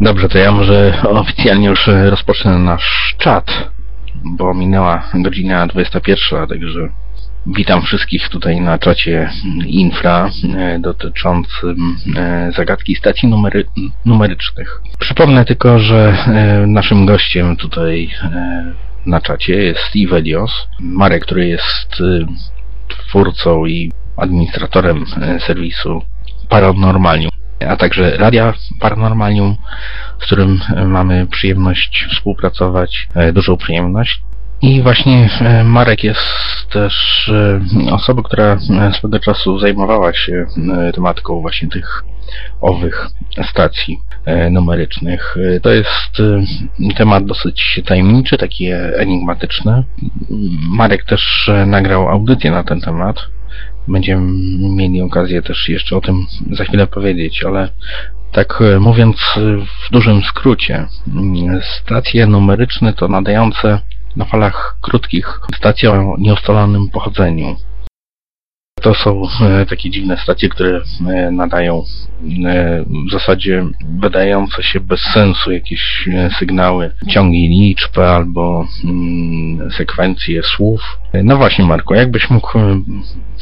Dobrze, to ja może oficjalnie już rozpocznę nasz czat, bo minęła godzina 21, także witam wszystkich tutaj na czacie infra e, dotyczącym e, zagadki stacji numery, numerycznych. Przypomnę tylko, że e, naszym gościem tutaj na czacie jest Ivelios, Marek, który jest twórcą i administratorem serwisu Paranormalium a także Radia Paranormalium, z którym e, mamy przyjemność współpracować, e, dużą przyjemność. I właśnie e, Marek jest też osobą, która swego czasu zajmowała się tematyką właśnie tych owych stacji numerycznych. To jest temat dosyć tajemniczy, taki enigmatyczny. Marek też nagrał audycję na ten temat Będziemy mieli okazję też jeszcze o tym za chwilę powiedzieć, ale tak e, mówiąc w dużym skrócie, mm, stacje numeryczne to nadające na falach krótkich stacje o nieustalonym pochodzeniu. To są e, takie dziwne stacje, które e, nadają e, w zasadzie wydające się bez sensu jakieś sygnały, ciągi liczb albo mm, sekwencje słów. No właśnie Marko, jakbyś mógł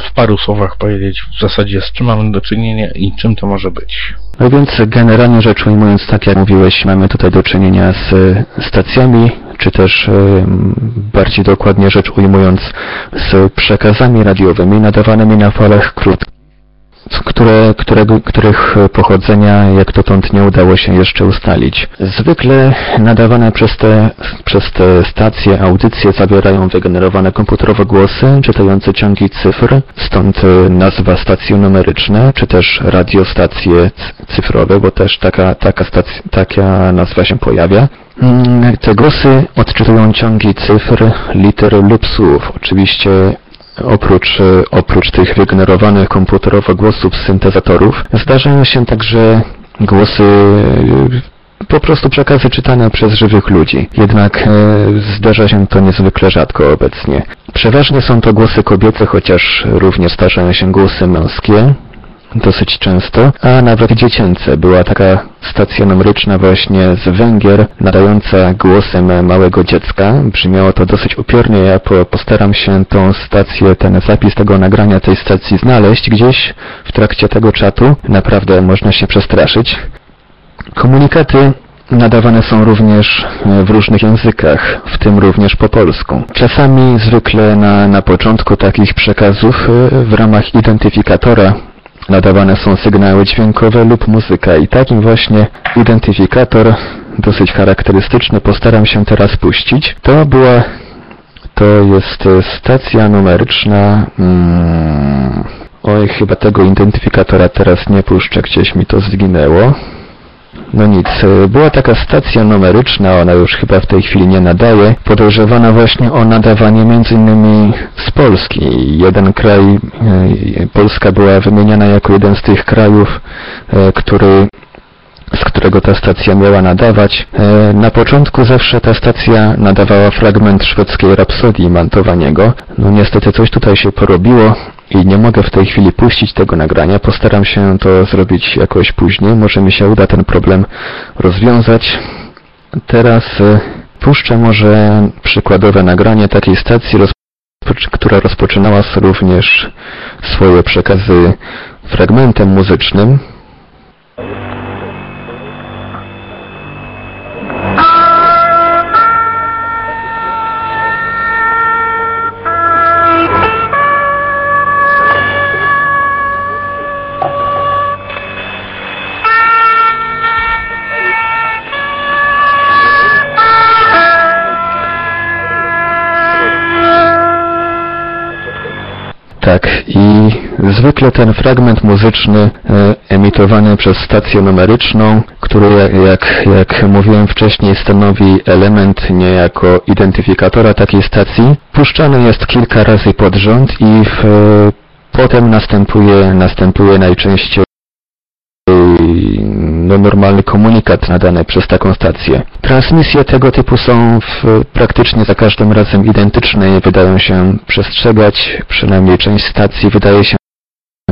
w paru słowach powiedzieć w zasadzie z czym mamy do czynienia i czym to może być? No więc generalnie rzecz ujmując, tak jak mówiłeś, mamy tutaj do czynienia z stacjami czy też bardziej dokładnie rzecz ujmując z przekazami radiowymi nadawanymi na falach krótkich które, którego, których pochodzenia jak dotąd nie udało się jeszcze ustalić. Zwykle nadawane przez te, przez te stacje audycje zawierają wygenerowane komputerowe głosy czytające ciągi cyfr, stąd nazwa stacje numeryczne, czy też radiostacje cyfrowe, bo też taka, taka, stacja, taka nazwa się pojawia. Mm, te głosy odczytują ciągi cyfr, liter lub słów. Oczywiście oprócz, oprócz tych wygenerowanych komputerowo głosów z syntezatorów zdarzają się także głosy po prostu przekazy czytane przez żywych ludzi. Jednak e, zdarza się to niezwykle rzadko obecnie. Przeważnie są to głosy kobiece, chociaż również zdarzają się głosy męskie dosyć często, a nawet dziecięce. Była taka stacja numeryczna właśnie z Węgier, nadająca głosem małego dziecka. Brzmiało to dosyć upiornie. Ja postaram się tą stację, ten zapis tego nagrania tej stacji znaleźć gdzieś w trakcie tego czatu. Naprawdę można się przestraszyć. Komunikaty nadawane są również w różnych językach, w tym również po polsku. Czasami zwykle na, na początku takich przekazów w ramach identyfikatora nadawane są sygnały dźwiękowe lub muzyka i takim właśnie identyfikator dosyć charakterystyczny postaram się teraz puścić. To była to jest stacja numeryczna hmm, oj chyba tego identyfikatora teraz nie puszczę, gdzieś mi to zginęło no nic, e, była taka stacja numeryczna, ona już chyba w tej chwili nie nadaje, podejrzewana właśnie o nadawanie m.in. z Polski. Jeden kraj, e, Polska była wymieniana jako jeden z tych krajów, e, który z którego ta stacja miała nadawać. Na początku zawsze ta stacja nadawała fragment szwedzkiej rapsodii Mantowaniego. No niestety coś tutaj się porobiło i nie mogę w tej chwili puścić tego nagrania. Postaram się to zrobić jakoś później. Może mi się uda ten problem rozwiązać. Teraz e, puszczę może przykładowe nagranie takiej stacji, która rozpoczynała również swoje przekazy fragmentem muzycznym. I zwykle ten fragment muzyczny e, emitowany przez stację numeryczną, który jak, jak mówiłem wcześniej stanowi element niejako identyfikatora takiej stacji, puszczany jest kilka razy pod rząd i w, potem następuje, następuje najczęściej no, normalny komunikat nadany przez taką stację. Transmisje tego typu są w, praktycznie za każdym razem identyczne i wydają się przestrzegać, przynajmniej część stacji wydaje się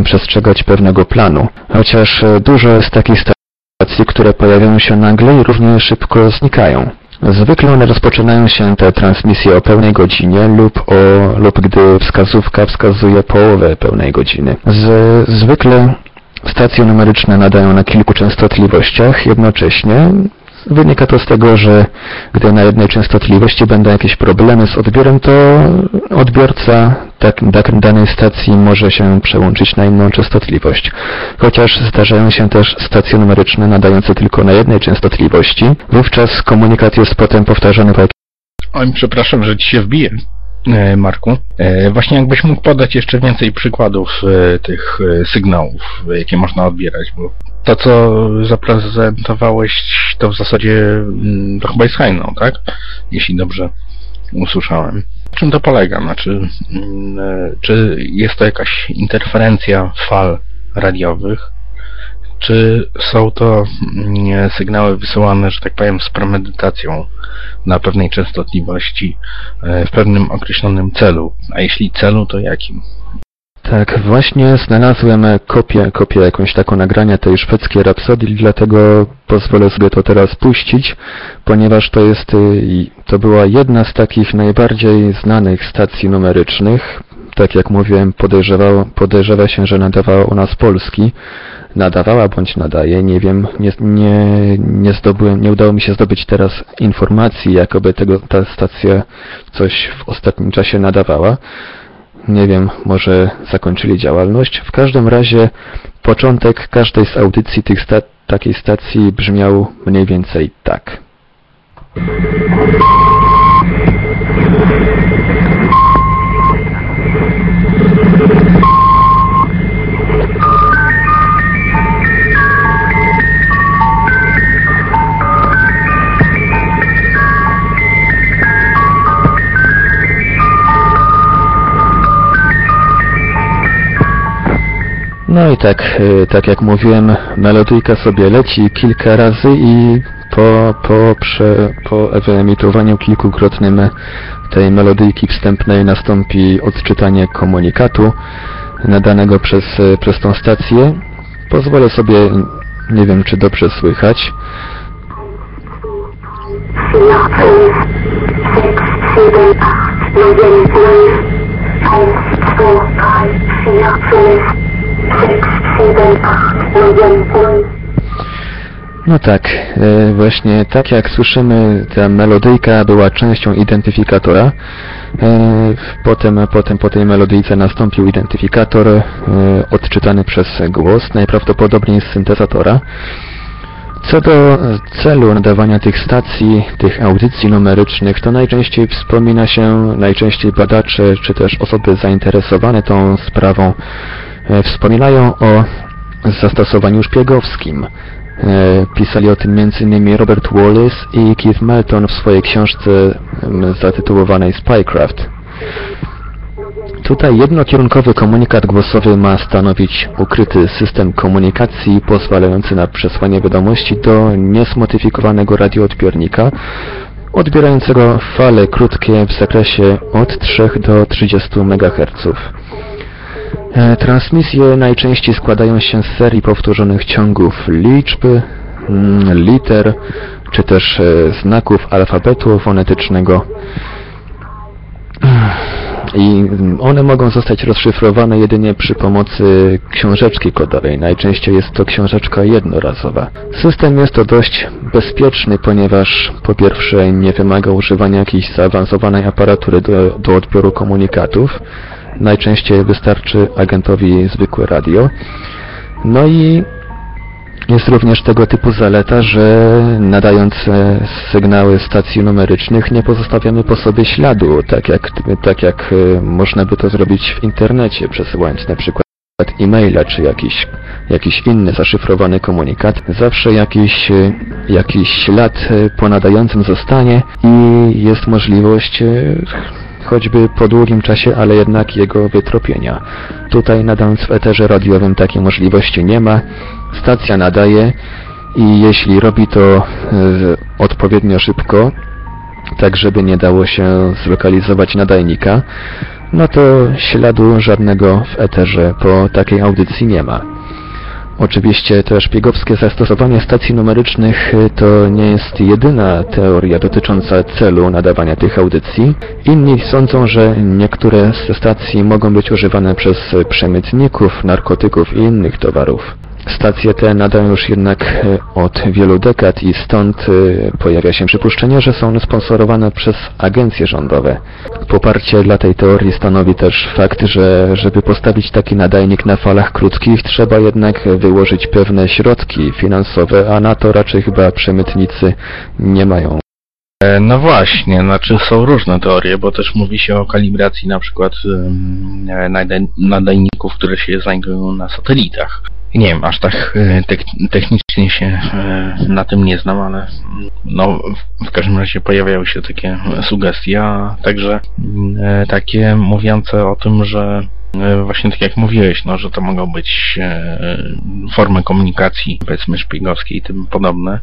przestrzegać pewnego planu. Chociaż dużo z takich stacji, które pojawiają się nagle i równie szybko znikają. Zwykle one rozpoczynają się te transmisje o pełnej godzinie lub, o, lub gdy wskazówka wskazuje połowę pełnej godziny. Z, zwykle stacje numeryczne nadają na kilku częstotliwościach jednocześnie. Wynika to z tego, że gdy na jednej częstotliwości będą jakieś problemy z odbiorem, to odbiorca tak, tak, danej stacji może się przełączyć na inną częstotliwość. Chociaż zdarzają się też stacje numeryczne nadające tylko na jednej częstotliwości, wówczas komunikat jest potem powtarzany po Oj, przepraszam, że ci się wbiję, Marku. E, Właśnie jakbyś mógł podać jeszcze więcej przykładów e, tych e, sygnałów, e, jakie można odbierać, bo to, co zaprezentowałeś, to w zasadzie mm, to chyba jest hajną, tak? Jeśli dobrze usłyszałem. Czym to polega? Znaczy, mm, e, czy jest to jakaś interferencja fal radiowych? Czy są to mm, sygnały wysyłane, że tak powiem, z premedytacją na pewnej częstotliwości e, w pewnym określonym celu? A jeśli celu, to jakim? Tak, właśnie znalazłem kopię, kopię jakąś taką nagrania tej szwedzkiej rapsodii, dlatego pozwolę sobie to teraz puścić, ponieważ to jest, y, to była jedna z takich najbardziej znanych stacji numerycznych. Tak jak mówiłem, podejrzewało, podejrzewa się, że nadawała u nas Polski. Nadawała bądź nadaje, nie wiem, nie, nie, nie zdobyłem, nie udało mi się zdobyć teraz informacji, jakoby tego, ta stacja coś w ostatnim czasie nadawała. Nie wiem, może zakończyli działalność. W każdym razie początek każdej z audycji tych sta takiej stacji brzmiał mniej więcej tak. No i tak, y, tak jak mówiłem, melodyjka sobie leci kilka razy i po, po, prze, po wyemitowaniu kilkukrotnym tej melodyjki wstępnej nastąpi odczytanie komunikatu nadanego przez, przez tą stację. Pozwolę sobie, nie wiem czy dobrze słychać. No tak, e, właśnie tak jak słyszymy, ta melodyjka była częścią identyfikatora. E, Potem, potem po tej melodyjce nastąpił identyfikator e, odczytany przez głos, najprawdopodobniej z syntezatora. Co do celu nadawania tych stacji, tych audycji numerycznych, to najczęściej wspomina się, najczęściej badacze czy też osoby zainteresowane tą sprawą wspominają o zastosowaniu szpiegowskim. E, Pisali o tym m.in. Robert Wallace i Keith Melton w swojej książce zatytułowanej Spycraft. Tutaj jednokierunkowy komunikat głosowy ma stanowić ukryty system komunikacji pozwalający na przesłanie wiadomości do niesmodyfikowanego radioodbiornika odbierającego fale krótkie w zakresie od 3 do 30 MHz. E, Transmisje najczęściej składają się z serii powtórzonych ciągów liczb, mm, liter, czy też e, znaków alfabetu fonetycznego. I one mogą zostać rozszyfrowane jedynie przy pomocy książeczki kodowej. Najczęściej jest to książeczka jednorazowa. System jest to dość bezpieczny, ponieważ po pierwsze nie wymaga używania jakiejś zaawansowanej aparatury do, do odbioru komunikatów. Najczęściej wystarczy agentowi zwykłe radio. No i jest również tego typu zaleta, że nadając sygnały stacji numerycznych nie pozostawiamy po sobie śladu, tak jak, tak jak e, można by to zrobić w internecie, przesyłając na przykład e-maila czy jakiś, jakiś inny zaszyfrowany komunikat. Zawsze jakiś, e, jakiś ślad e, po nadającym zostanie i jest możliwość choćby po długim czasie, ale jednak jego wytropienia. Tutaj nadając w eterze radiowym takiej możliwości nie ma. Stacja nadaje i jeśli robi to e, odpowiednio szybko, tak żeby nie dało się zlokalizować nadajnika, no to śladu żadnego w eterze po takiej audycji nie ma. Oczywiście te szpiegowskie zastosowanie stacji numerycznych y, to nie jest jedyna teoria dotycząca celu nadawania tych audycji. Inni sądzą, że niektóre ze stacji mogą być używane przez przemytników, narkotyków i innych towarów. Stacje te nadają już jednak e, od wielu dekad i stąd e, pojawia się przypuszczenie, że są sponsorowane przez agencje rządowe. Poparcie dla tej teorii stanowi też fakt, że żeby postawić taki nadajnik na falach krótkich trzeba jednak wyłożyć pewne środki finansowe, a na to raczej chyba przemytnicy nie mają. E, No właśnie, znaczy są różne teorie, bo też mówi się o kalibracji na przykład nadajników, które się znajdują na satelitach. Nie wiem, aż tak e, technicznie się e, na tym nie znam, ale mm, no w- każdym razie pojawiały się takie sugestie, a także mm, e, takie mówiące o tym, że właśnie tak jak mówiłeś, no, że to mogą być e, formy komunikacji, powiedzmy szpiegowskiej i tym podobne.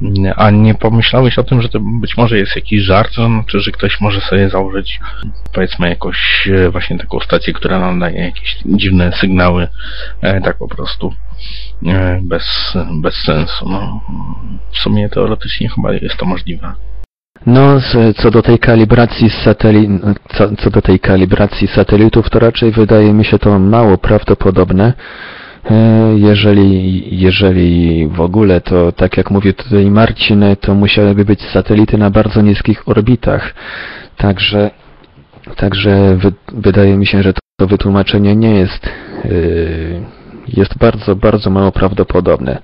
Mm, A nie pomyślałeś o tym, że to być może jest jakiś żart, to znaczy, że ktoś może sobie założyć powiedzmy jakąś e, właśnie taką stację, która nadaje jakieś dziwne sygnały, e, tak po prostu e, bez, bez sensu. No, w sumie teoretycznie chyba jest to możliwe. No, co do tej kalibracji sateli... co, co do tej kalibracji satelitów, to raczej wydaje mi się to mało prawdopodobne. E, Jeżeli, jeżeli w ogóle, to tak jak mówi tutaj Marcin, to musiałyby być satelity na bardzo niskich orbitach. Także, także wy, wydaje mi się, że to, to wytłumaczenie nie jest, e, jest bardzo, bardzo mało prawdopodobne.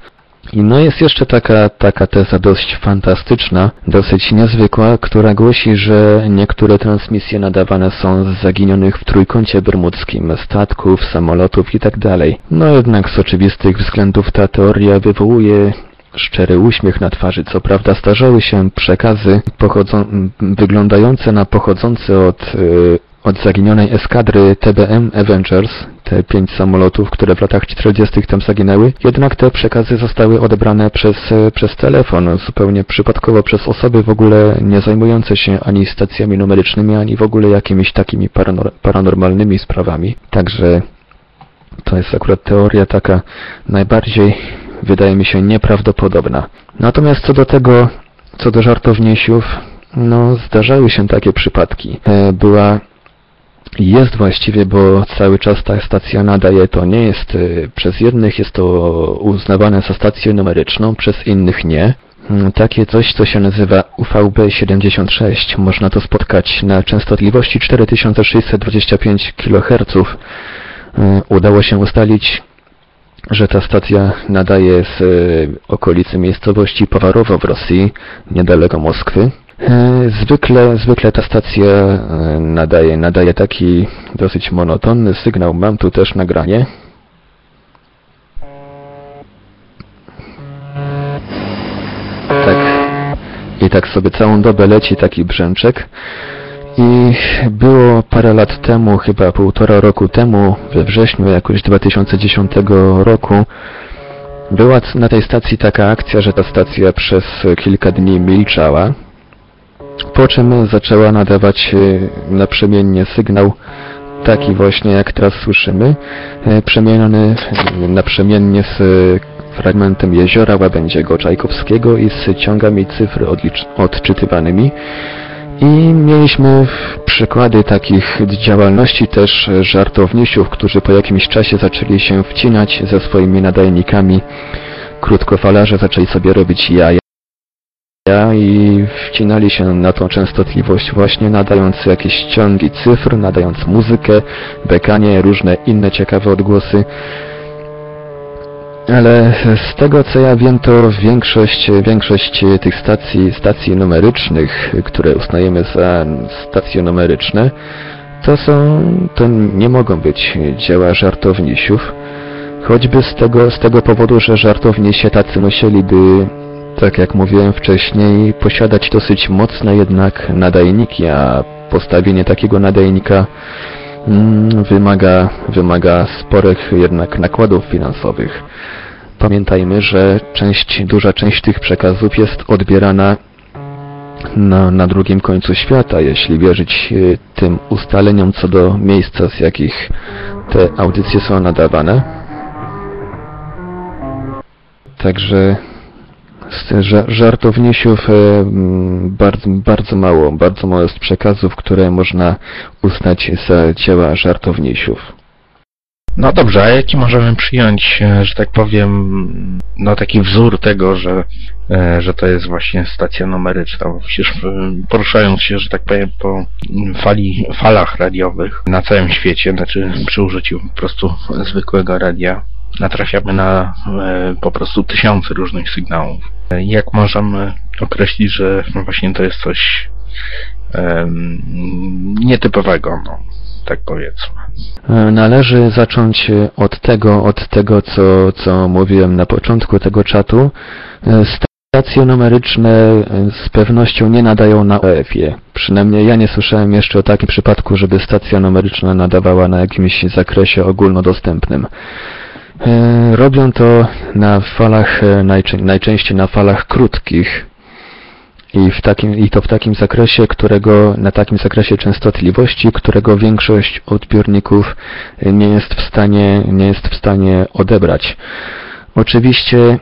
I no jest jeszcze taka, taka teza dość fantastyczna, dosyć niezwykła, która głosi, że niektóre transmisje nadawane są z zaginionych w trójkącie bermudzkim statków, samolotów itd. No jednak z oczywistych względów ta teoria wywołuje szczery uśmiech na twarzy. Co prawda starzały się przekazy wyglądające na pochodzące od, y, od zaginionej eskadry TBM Avengers, te pięć samolotów, które w latach 40. tam zaginęły, jednak te przekazy zostały odebrane przez, przez telefon, zupełnie przypadkowo przez osoby w ogóle nie zajmujące się ani stacjami numerycznymi, ani w ogóle jakimiś takimi paranor- paranormalnymi sprawami. Także to jest akurat teoria taka najbardziej, wydaje mi się, nieprawdopodobna. Natomiast co do tego, co do żartowniesiów, no zdarzały się takie przypadki. E, Była jest właściwie, bo cały czas ta stacja nadaje, to nie jest, y, przez jednych jest to uznawane za stację numeryczną, przez innych nie. Mm, Takie coś, co się nazywa UVB76. Można to spotkać na częstotliwości 4625 kHz. Y, Udało się ustalić, że ta stacja nadaje z y, okolicy miejscowości Pawarowo w Rosji, niedaleko Moskwy. E, Zwykle, zwykle ta stacja e, nadaje, nadaje taki dosyć monotonny sygnał. Mam tu też nagranie. Tak. I tak sobie całą dobę leci taki brzęczek. I było parę lat temu, chyba półtora roku temu, we wrześniu jakoś 2010 roku, była na tej stacji taka akcja, że ta stacja przez kilka dni milczała. Po czym zaczęła nadawać e, naprzemiennie sygnał, taki właśnie jak teraz słyszymy, e, przemieniony e, naprzemiennie z fragmentem jeziora Łabędziego Czajkowskiego i z ciągami cyfr odczytywanymi. I mieliśmy przykłady takich działalności też żartownisiów, którzy po jakimś czasie zaczęli się wcinać ze swoimi nadajnikami. Krótkofalarze zaczęli sobie robić jaja i wcinali się na tą częstotliwość właśnie nadając jakieś ciągi cyfr, nadając muzykę, bekanie, różne inne ciekawe odgłosy. Ale z tego co ja wiem, to większość, większość tych stacji, stacji numerycznych, które uznajemy za stacje numeryczne, to są, to nie mogą być dzieła żartownisiów. Choćby z tego, z tego powodu, że żartownisie tacy musieliby, tak jak mówiłem wcześniej, posiadać dosyć mocne jednak nadajniki, a postawienie takiego nadajnika mm, wymaga, wymaga sporych jednak nakładów finansowych. Pamiętajmy, że część, duża część tych przekazów jest odbierana na, na drugim końcu świata, jeśli wierzyć y, tym ustaleniom co do miejsca, z jakich te audycje są nadawane. Także z ża- żartownisiów e, bardzo, bardzo mało, bardzo mało jest przekazów, które można uznać za dzieła żartownisiów. No dobrze, a jaki możemy przyjąć, e, że tak powiem, no taki wzór tego, że, e, że to jest właśnie stacja numeryczna? Bo przecież poruszając się, że tak powiem, po fali, falach radiowych na całym świecie, znaczy przy użyciu po prostu zwykłego radia, natrafiamy na e, po prostu tysiące różnych sygnałów. E, Jak możemy określić, że właśnie to jest coś nietypowego, no, tak powiedzmy. E, Należy zacząć od tego, od tego co, co mówiłem na początku tego czatu. Stacje numeryczne z pewnością nie nadają na OF-ie. Przynajmniej ja nie słyszałem jeszcze o takim przypadku, żeby stacja numeryczna nadawała na jakimś zakresie ogólnodostępnym. E, Robią to na falach, e, najczę- najczęściej na falach krótkich, i, w takim, I to w takim zakresie, którego, na takim zakresie częstotliwości, którego większość odbiorników nie jest w stanie, nie jest w stanie odebrać. Oczywiście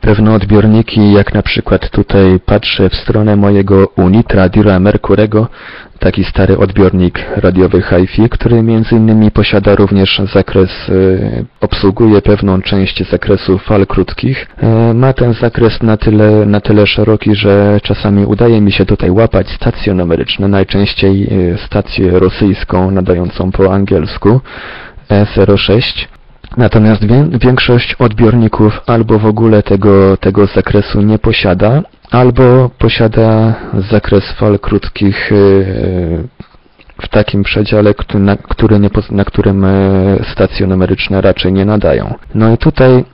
pewne odbiorniki, jak na przykład tutaj patrzę w stronę mojego Unitra Dira Mercurego, taki stary odbiornik radiowy HiFi, który między innymi posiada również zakres, e, obsługuje pewną część zakresu fal krótkich. E, ma ten zakres na tyle, na tyle szeroki, że czasami udaje mi się tutaj łapać stacje numeryczne, najczęściej e, stację rosyjską nadającą po angielsku E06. Natomiast wię- większość odbiorników albo w ogóle tego, tego zakresu nie posiada, albo posiada zakres fal krótkich yy, w takim przedziale, na, który nie, na którym e, stacje numeryczne raczej nie nadają. No i tutaj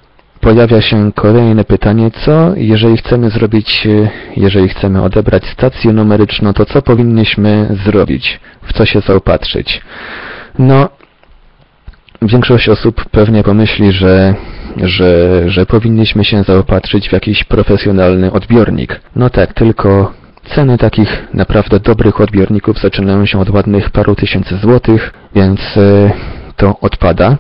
pojawia się kolejne pytanie, co jeżeli chcemy zrobić, jeżeli chcemy odebrać stację numeryczną, to co powinniśmy zrobić? W co się zaopatrzyć? No, Większość osób pewnie pomyśli, że, że, że powinniśmy się zaopatrzyć w jakiś profesjonalny odbiornik. No tak, tylko ceny takich naprawdę dobrych odbiorników zaczynają się od ładnych paru tysięcy złotych, więc e, to odpada.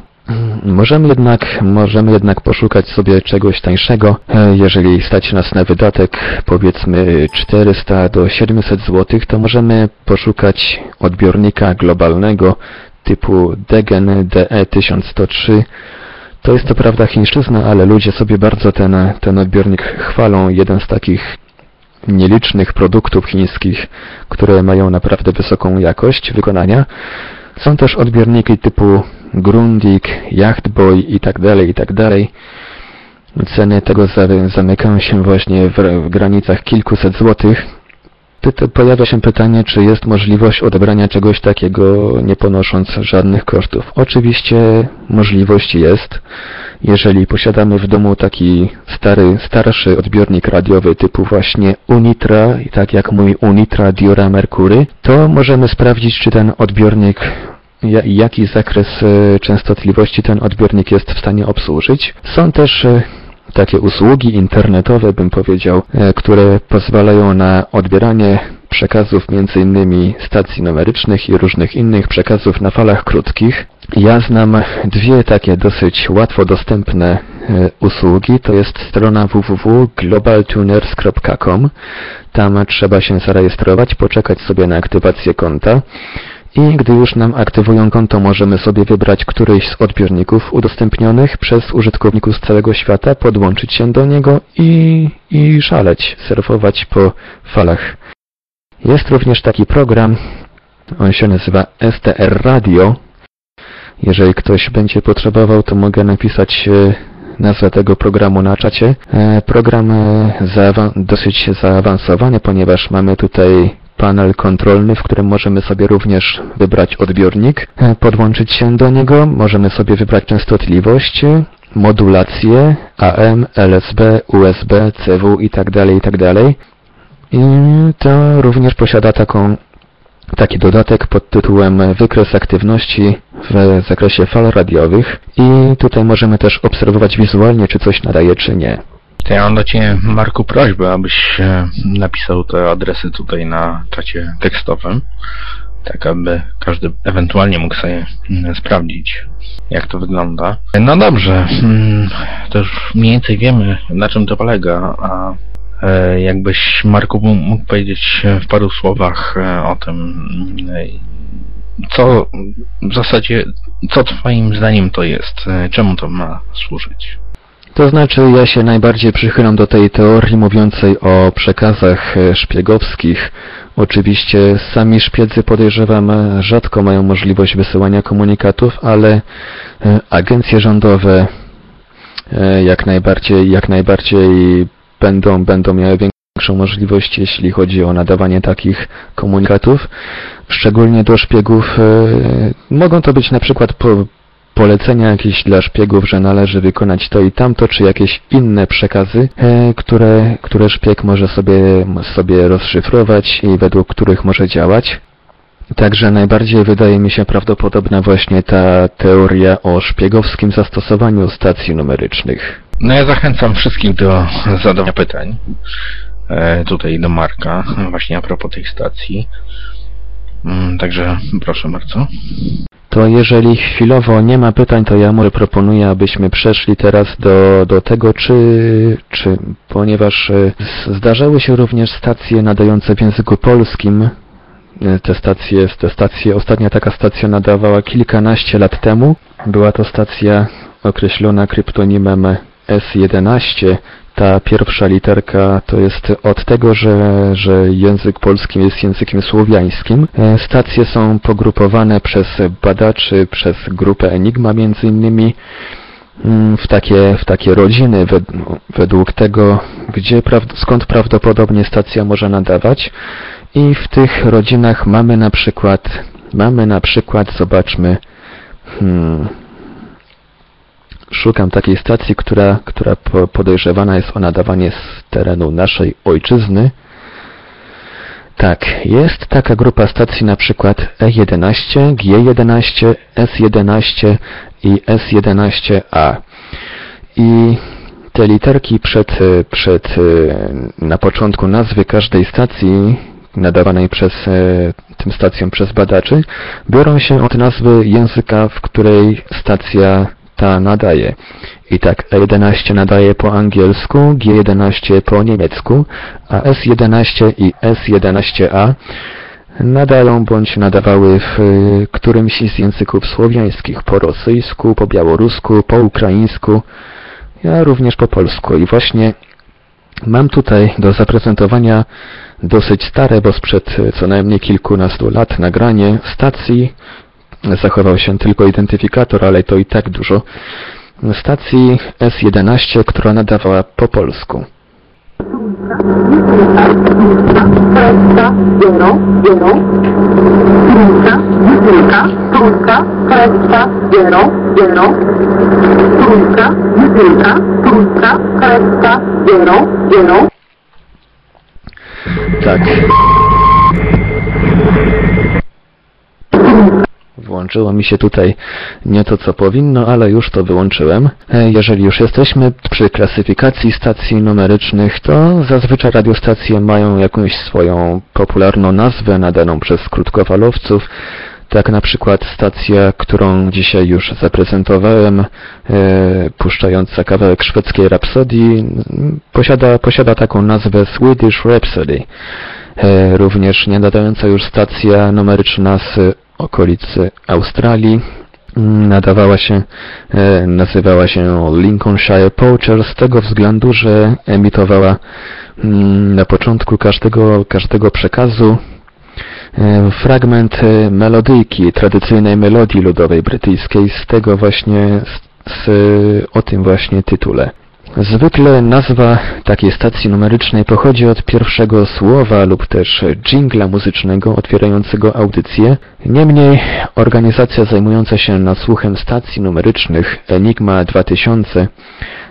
Możemy jednak, możemy jednak poszukać sobie czegoś tańszego. E, Jeżeli stać nas na wydatek powiedzmy 400 do 700 zł, to możemy poszukać odbiornika globalnego typu Degen DE1103. To jest to prawda chińszczyzna, ale ludzie sobie bardzo ten, ten odbiornik chwalą. Jeden z takich nielicznych produktów chińskich, które mają naprawdę wysoką jakość wykonania. Są też odbiorniki typu Grundig, Yachtboy i tak dalej, i tak. Ceny tego za- zamykają się właśnie w, w granicach kilkuset złotych. Pojawia się pytanie, czy jest możliwość odebrania czegoś takiego, nie ponosząc żadnych kosztów. Oczywiście możliwość jest. Jeżeli posiadamy w domu taki stary, starszy odbiornik radiowy typu właśnie Unitra, tak jak mój Unitra Diora Mercury, to możemy sprawdzić, czy ten odbiornik ja- jaki zakres e, częstotliwości ten odbiornik jest w stanie obsłużyć. Są też e, takie usługi internetowe, bym powiedział, e, które pozwalają na odbieranie przekazów innymi stacji numerycznych i różnych innych przekazów na falach krótkich. Ja znam dwie takie dosyć łatwo dostępne e, usługi. To jest strona www.globaltuners.com. Tam trzeba się zarejestrować, poczekać sobie na aktywację konta. I gdy już nam aktywują konto, możemy sobie wybrać któryś z odbiorników udostępnionych przez użytkowników z całego świata, podłączyć się do niego i, i szaleć, surfować po falach. Jest również taki program, on się nazywa STR Radio. Jeżeli ktoś będzie potrzebował, to mogę napisać e, nazwę tego programu na czacie. E, Program e, dosyć zaawansowany, ponieważ mamy tutaj panel kontrolny, w którym możemy sobie również wybrać odbiornik, e, podłączyć się do niego, możemy sobie wybrać częstotliwość, modulację, AM, LSB, USB, CW i tak dalej, i tak. I to również posiada taką taki dodatek pod tytułem Wykres aktywności w zakresie fal radiowych i tutaj możemy też obserwować wizualnie, czy coś nadaje, czy nie. To ja mam do Ciebie, Marku, prośbę, abyś e, napisał te adresy tutaj na czacie tekstowym, tak aby każdy ewentualnie mógł sobie mm, sprawdzić, jak to wygląda. No dobrze, mm, to już mniej więcej wiemy, na czym to polega, a e, jakbyś, Marku, mógł powiedzieć w paru słowach e, o tym, e, co w zasadzie, co twoim zdaniem to jest, czemu to ma służyć? To znaczy, ja się najbardziej przychylam do tej teorii mówiącej o przekazach szpiegowskich. Oczywiście sami szpiedzy podejrzewam rzadko mają możliwość wysyłania komunikatów, ale agencje rządowe jak najbardziej, jak najbardziej będą, będą miały większą możliwość, jeśli chodzi o nadawanie takich komunikatów, szczególnie do szpiegów. E, mogą to być na przykład po, polecenia jakieś dla szpiegów, że należy wykonać to i tamto, czy jakieś inne przekazy, e, które, które szpieg może sobie, sobie rozszyfrować i według których może działać. Także najbardziej wydaje mi się prawdopodobna właśnie ta teoria o szpiegowskim zastosowaniu stacji numerycznych. No ja zachęcam wszystkich do zadawania pytań. E, tutaj do Marka, właśnie a propos tej stacji. Mm, także proszę bardzo. To jeżeli chwilowo nie ma pytań, to ja może proponuję, abyśmy przeszli teraz do, do tego, czy, czy ponieważ e, zdarzały się również stacje nadające w języku polskim, e, te stacje, te stacje, ostatnia taka stacja nadawała kilkanaście lat temu. Była to stacja określona kryptonimem S11, ta pierwsza literka to jest od tego, że, że język polski jest językiem słowiańskim. E, stacje są pogrupowane przez badaczy, przez grupę Enigma między innymi mm, w takie, w takie rodziny według tego, gdzie, skąd prawdopodobnie stacja może nadawać. I w tych rodzinach mamy na przykład, mamy na przykład, zobaczmy, hmm, Szukam takiej stacji, która, która podejrzewana jest o nadawanie z terenu naszej ojczyzny. Tak, jest taka grupa stacji na przykład E11, G11, S11 i S11A. I te literki przed, przed, na początku nazwy każdej stacji nadawanej przez tym stacjom przez badaczy biorą się od nazwy języka, w której stacja ta nadaje. I tak E11 nadaje po angielsku, G11 po niemiecku, a S11 i S11A nadają bądź nadawały w y, którymś z języków słowiańskich po rosyjsku, po białorusku, po ukraińsku, ja również po polsku. I właśnie mam tutaj do zaprezentowania dosyć stare, bo sprzed co najmniej kilkunastu lat nagranie stacji zachował się tylko identyfikator, ale to i tak dużo, stacji S11, która nadawała po polsku. Tak. Włączyło mi się tutaj nie to, co powinno, ale już to wyłączyłem. E, jeżeli już jesteśmy przy klasyfikacji stacji numerycznych, to zazwyczaj radiostacje mają jakąś swoją popularną nazwę nadaną przez krótkofalowców. Tak na przykład stacja, którą dzisiaj już zaprezentowałem, e, puszczająca kawałek szwedzkiej rapsodii, posiada, posiada taką nazwę Swedish Rhapsody. E, również nie nadająca już stacja numeryczna z okolicy Australii. Mm, nadawała się, e, nazywała się Lincolnshire Poacher z tego względu, że emitowała mm, na początku każdego, każdego przekazu e, fragment e, melodyjki, tradycyjnej melodii ludowej brytyjskiej z tego właśnie, z, z, o tym właśnie tytule. Zwykle nazwa takiej stacji numerycznej pochodzi od pierwszego słowa lub też jingla muzycznego otwierającego audycję. Niemniej organizacja zajmująca się nasłuchem stacji numerycznych Enigma 2000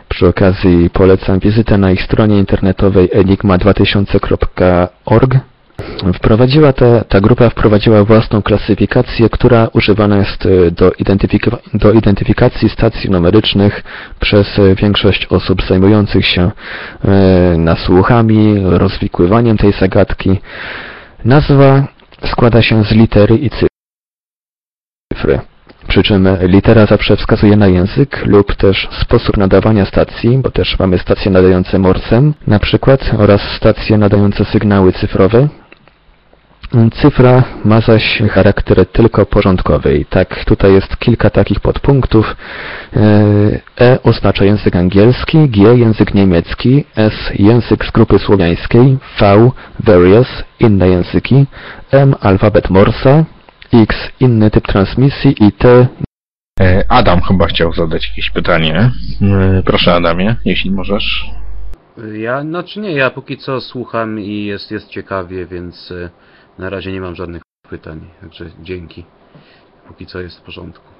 przy okazji polecam wizytę na ich stronie internetowej enigma2000.org Wprowadziła ta, ta grupa wprowadziła własną klasyfikację, która używana jest e, do, do identyfikacji stacji numerycznych przez e, większość osób zajmujących się e, nasłuchami, rozwikływaniem tej zagadki. Nazwa składa się z litery i cyfry. Przy czym litera zawsze wskazuje na język lub też sposób nadawania stacji, bo też mamy stacje nadające morsem na przykład oraz stacje nadające sygnały cyfrowe. Cyfra ma zaś charakter tylko porządkowy. Tak, tutaj jest kilka takich podpunktów. E oznacza język angielski, G język niemiecki, S język z grupy słowiańskiej, V various inne języki, M alfabet Morsa, X inny typ transmisji i T E, Adam chyba chciał zadać jakieś pytanie. E, Proszę Adamie, jeśli możesz. Ja, znaczy nie, ja póki co słucham i jest, jest ciekawie, więc e, na razie nie mam żadnych pytań, także dzięki. Póki co jest w porządku.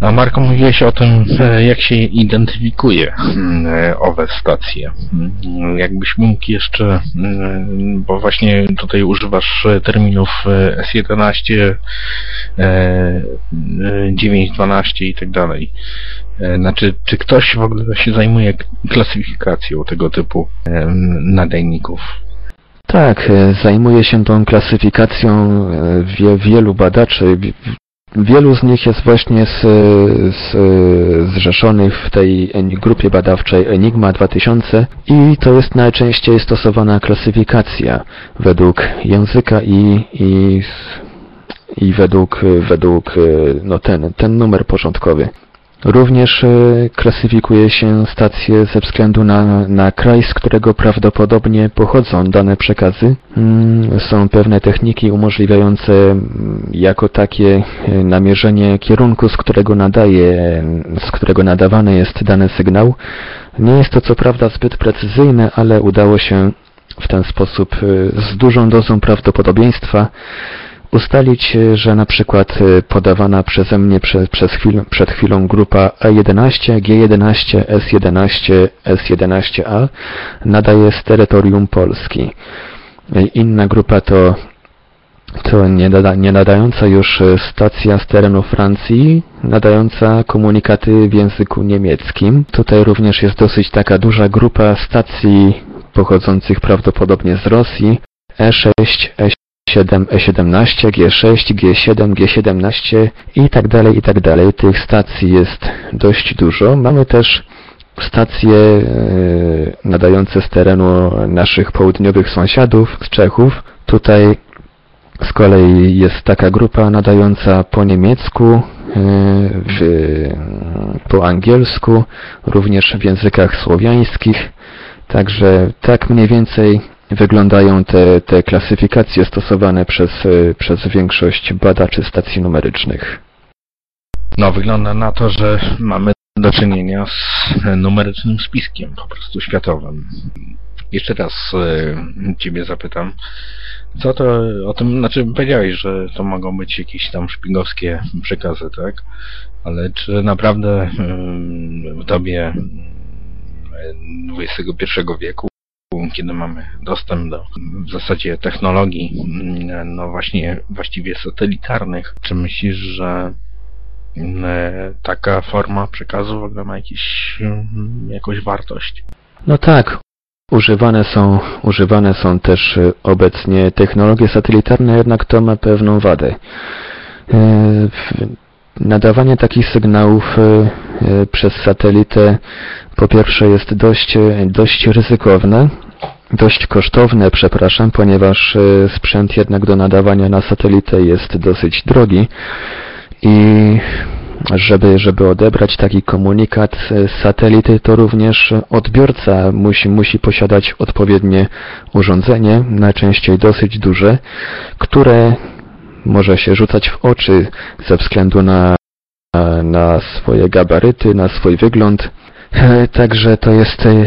A Marko, mówiłeś o tym, jak się identyfikuje mm, e, owe stacje. Mm, Jakbyś mógł jeszcze, mm, bo właśnie tutaj używasz e, terminów e, S11, e, e, 912 i tak dalej. Znaczy, czy ktoś w ogóle się zajmuje klasyfikacją tego typu nadajników? Tak, e, zajmuje się tą klasyfikacją e, wie, wielu badaczy. Wi- Wielu z nich jest właśnie z, z, zrzeszonych w tej grupie badawczej Enigma 2000 i to jest najczęściej stosowana klasyfikacja według języka i, i, i według, według e, no ten, ten numer porządkowy. Również e, klasyfikuje się stacje ze względu na, na kraj, z którego prawdopodobnie pochodzą dane przekazy. Mm, Są pewne techniki umożliwiające mm, jako takie e, namierzenie kierunku, z którego nadaje, z którego nadawany jest dany sygnał. Nie jest to co prawda zbyt precyzyjne, ale udało się w ten sposób e, z dużą dozą prawdopodobieństwa ustalić, e, że na przykład e, podawana przeze mnie prze, przez chwilę, przed chwilą grupa E11, G11, S11, S11A nadaje z terytorium Polski. E, Inna grupa to, to nie, nada, nie nadająca już stacja z terenu Francji, nadająca komunikaty w języku niemieckim. Tutaj również jest dosyć taka duża grupa stacji pochodzących prawdopodobnie z Rosji. E E6, E7, E17, G6, G7, G17 i tak dalej, i tak dalej. Tych stacji jest dość dużo. Mamy też stacje e, nadające z terenu naszych południowych sąsiadów, z Czechów. Tutaj z kolei jest taka grupa nadająca po niemiecku, e, w, po angielsku, również w językach słowiańskich. Także tak mniej więcej wyglądają te, te klasyfikacje stosowane przez, e, przez większość badaczy stacji numerycznych. No, wygląda na to, że mamy do czynienia z numerycznym spiskiem, po prostu światowym. Jeszcze raz e, Ciebie zapytam, co to o tym, znaczy powiedziałeś, że to mogą być jakieś tam szpiegowskie przekazy, tak? Ale czy naprawdę w dobie XXI wieku, kiedy mamy dostęp do w zasadzie technologii, mm, no właśnie właściwie satelitarnych, czy myślisz, że e, taka forma przekazu w ogóle ma jakiś, mm, jakąś wartość? No tak, używane są, używane są też e, obecnie technologie satelitarne, jednak to ma pewną wadę. Nadawanie takich sygnałów e, e, przez satelitę po pierwsze jest dość, e, dość ryzykowne, dość kosztowne, przepraszam, ponieważ sprzęt jednak do nadawania na satelitę jest dosyć drogi i żeby, żeby odebrać taki komunikat z satelity, to również odbiorca musi, musi posiadać odpowiednie urządzenie, najczęściej dosyć duże, które może się rzucać w oczy ze względu na, na swoje gabaryty, na swój wygląd. E, Także to jest e,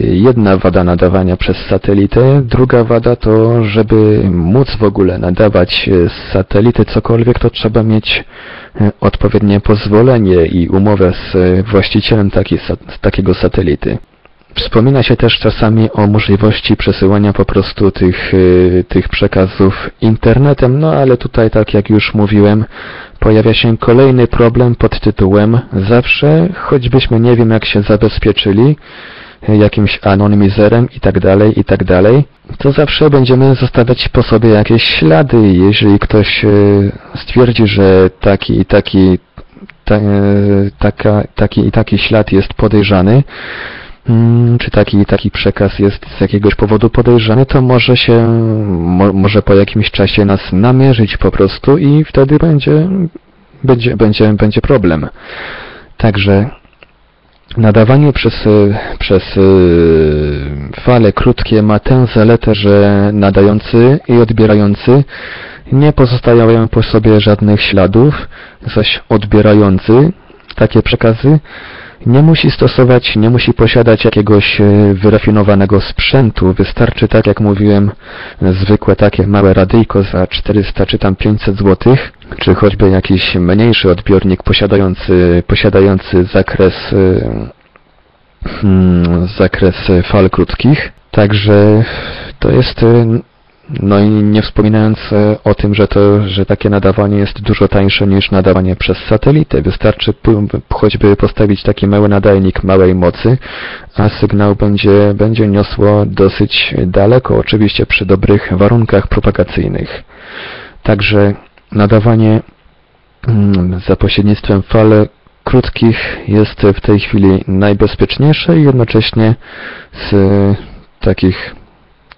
jedna wada nadawania przez satelitę. Druga wada to, żeby móc w ogóle nadawać e, z satelity cokolwiek, to trzeba mieć odpowiednie pozwolenie i umowę z właścicielem z takiego satelity. Wspomina się też czasami o możliwości przesyłania po prostu tych, y, tych przekazów internetem, no ale tutaj, tak jak już mówiłem, pojawia się kolejny problem pod tytułem zawsze, choćbyśmy nie wiem jak się zabezpieczyli, jakimś anonimizerem tak tak dalej, to zawsze będziemy zostawiać po sobie jakieś ślady. Jeżeli ktoś e, stwierdzi, że taki i taki, ta, e, taka, taki i taki ślad jest podejrzany, czy taki taki przekaz jest z jakiegoś powodu podejrzany, to może się, mo, może po jakimś czasie nas namierzyć po prostu i wtedy będzie, będzie, będzie, będzie problem. Także Nadawanie przez, przez e, fale krótkie ma tę zaletę, że nadający i odbierający nie pozostawiają po sobie żadnych śladów, zaś odbierający takie przekazy nie musi stosować, nie musi posiadać jakiegoś e, wyrafinowanego sprzętu. Wystarczy, tak jak mówiłem, zwykłe takie małe radyjko za 400 czy tam 500 zł, czy choćby jakiś mniejszy odbiornik posiadający, posiadający zakres, e, hmm, zakres fal krótkich. Także to jest e, no i nie wspominając e, o tym, że to, że takie nadawanie jest dużo tańsze niż nadawanie przez satelitę. Wystarczy choćby postawić taki mały nadajnik małej mocy, a sygnał będzie, będzie niosło dosyć daleko, oczywiście przy dobrych warunkach propagacyjnych. Także nadawanie mm, za pośrednictwem fal krótkich jest w tej chwili najbezpieczniejsze i jednocześnie z takich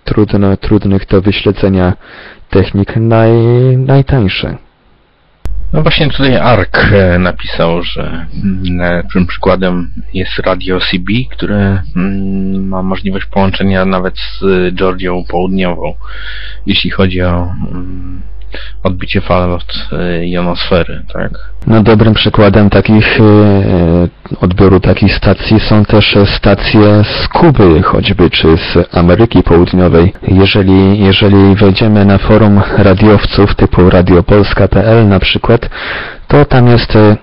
trudne, trudnych do wyśledzenia technik naj, najtańsze. No właśnie tutaj ARK e, napisał, że mm, przykładem jest radio CB, które mm, ma możliwość połączenia nawet z Georgią Południową, jeśli chodzi o mm, odbicie fal od e, jonosfery, tak? No dobrym przykładem takich e, odbioru takich stacji są też stacje z Kuby choćby, czy z Ameryki Południowej. Jeżeli, jeżeli wejdziemy na forum radiowców typu radiopolska.pl na przykład, to tam jest e,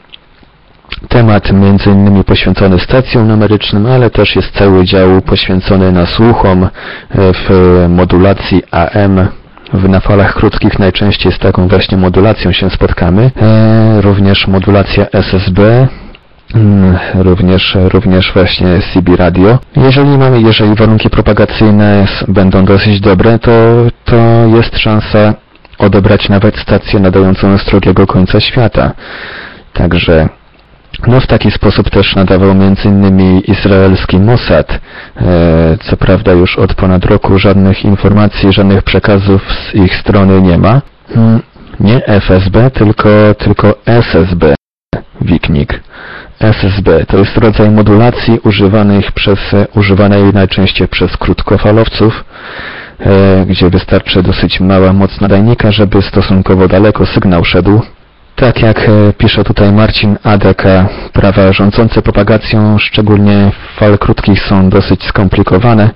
temat między innymi poświęcony stacjom numerycznym, ale też jest cały dział poświęcony nasłuchom w modulacji AM na falach krótkich najczęściej z taką właśnie modulacją się spotkamy. E, również modulacja SSB, mm, również, również właśnie CB radio. Jeżeli mamy, jeżeli warunki propagacyjne będą dosyć dobre, to, to jest szansa odebrać nawet stację nadającą z drugiego końca świata. Także no w taki sposób też nadawał m.in. izraelski Mossad. E, co prawda już od ponad roku żadnych informacji, żadnych przekazów z ich strony nie ma. Hmm, nie FSB, tylko, tylko SSB. Wiknik. SSB to jest rodzaj modulacji używanych przez, używanej najczęściej przez krótkofalowców, e, gdzie wystarczy dosyć mała moc nadajnika, żeby stosunkowo daleko sygnał szedł. Tak jak e, pisze tutaj Marcin Adeka, prawa rządzące propagacją, szczególnie fal krótkich są dosyć skomplikowane,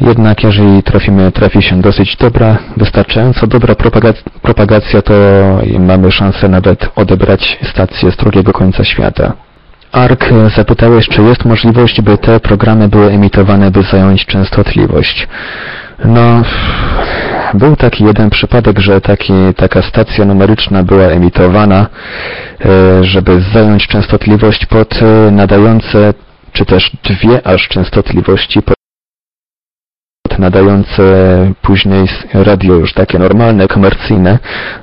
jednak jeżeli trafimy, trafi się dosyć dobra, wystarczająco dobra propagacja, to mamy szansę nawet odebrać stację z drugiego końca świata. ARK zapytałeś, czy jest możliwość, by te programy były emitowane, by zająć częstotliwość. No, był taki jeden przypadek, że taki, taka stacja numeryczna była emitowana, e, żeby zająć częstotliwość pod e, nadające, czy też dwie aż częstotliwości pod nadające później radio już takie normalne, komercyjne,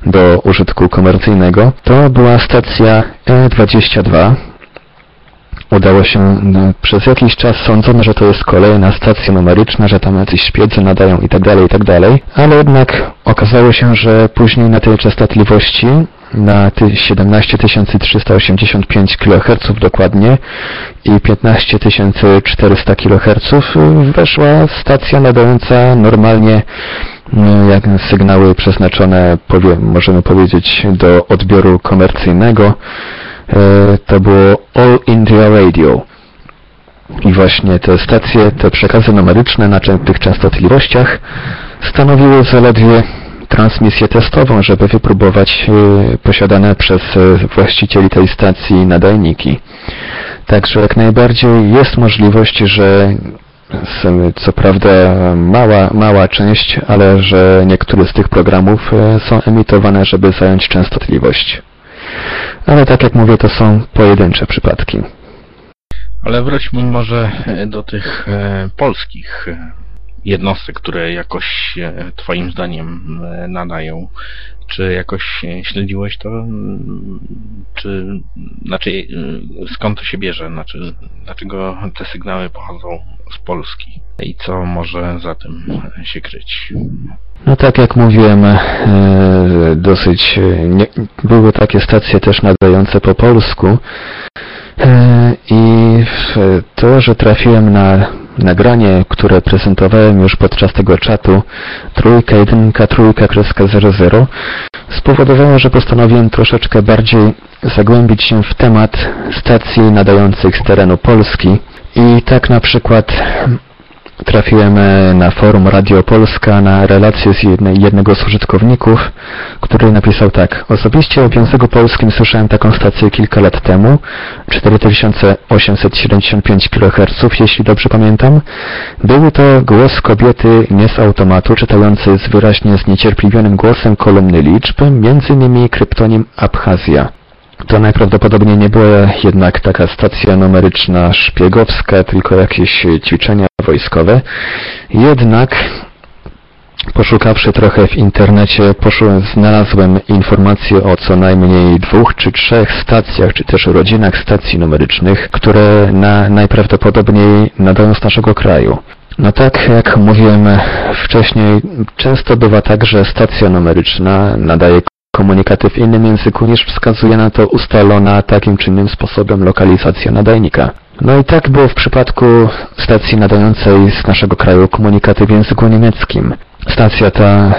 do użytku komercyjnego. To była stacja E22, udało się no, przez jakiś czas sądzono, że to jest kolejna stacja numeryczna, że tam jacyś szpiedzy nadają itd., tak itd., tak ale jednak okazało się, że później na tej częstotliwości na 17385 kHz dokładnie i 15400 kHz weszła stacja nadająca normalnie no, jak sygnały przeznaczone, możemy powiedzieć, do odbioru komercyjnego E, to było All India Radio. I właśnie te stacje, te przekazy numeryczne na tych częstotliwościach stanowiły zaledwie transmisję testową, żeby wypróbować e, posiadane przez e, właścicieli tej stacji nadajniki. Także jak najbardziej jest możliwość, że co prawda mała, mała część, ale że niektóre z tych programów są emitowane, żeby zająć częstotliwość ale tak jak mówię, to są pojedyncze przypadki. Ale wróćmy może do tych e, polskich e, jednostek, które jakoś e, Twoim zdaniem e, nadają. Czy jakoś e, śledziłeś to? Mm, Czy, znaczy, skąd to się bierze? Znaczy, dlaczego te sygnały pochodzą z Polski? I co może za tym się kryć? No tak jak mówiłem, dosyć nie, były takie stacje też nadające po polsku i to, że trafiłem na nagranie, które prezentowałem już podczas tego czatu trójka, jedynka, trójka, kreska 00 spowodowało, że postanowiłem troszeczkę bardziej zagłębić się w temat stacji nadających z terenu Polski i tak na przykład trafiłem e, na forum Radio Polska na relację z jednego z użytkowników, który napisał tak. Osobiście o Wiązegu Polskim słyszałem taką stację kilka lat temu, 4875 kHz, jeśli dobrze pamiętam. Był to głos kobiety nie z automatu, czytający z wyraźnie zniecierpliwionym głosem kolumny liczb, między innymi kryptonim Abchazja. To najprawdopodobniej nie była jednak taka stacja numeryczna szpiegowska, tylko jakieś ćwiczenia wojskowe. Jednak poszukawszy trochę w internecie, znalazłem informacje o co najmniej dwóch czy trzech stacjach, czy też rodzinach stacji numerycznych, które na, najprawdopodobniej nadają z naszego kraju. No tak, jak mówiłem wcześniej, często bywa tak, że stacja numeryczna nadaje komunikaty w innym języku niż wskazuje na to ustalona takim czy innym sposobem lokalizacja nadajnika. No i tak było w przypadku stacji nadającej z naszego kraju komunikaty w języku niemieckim. Stacja ta, e,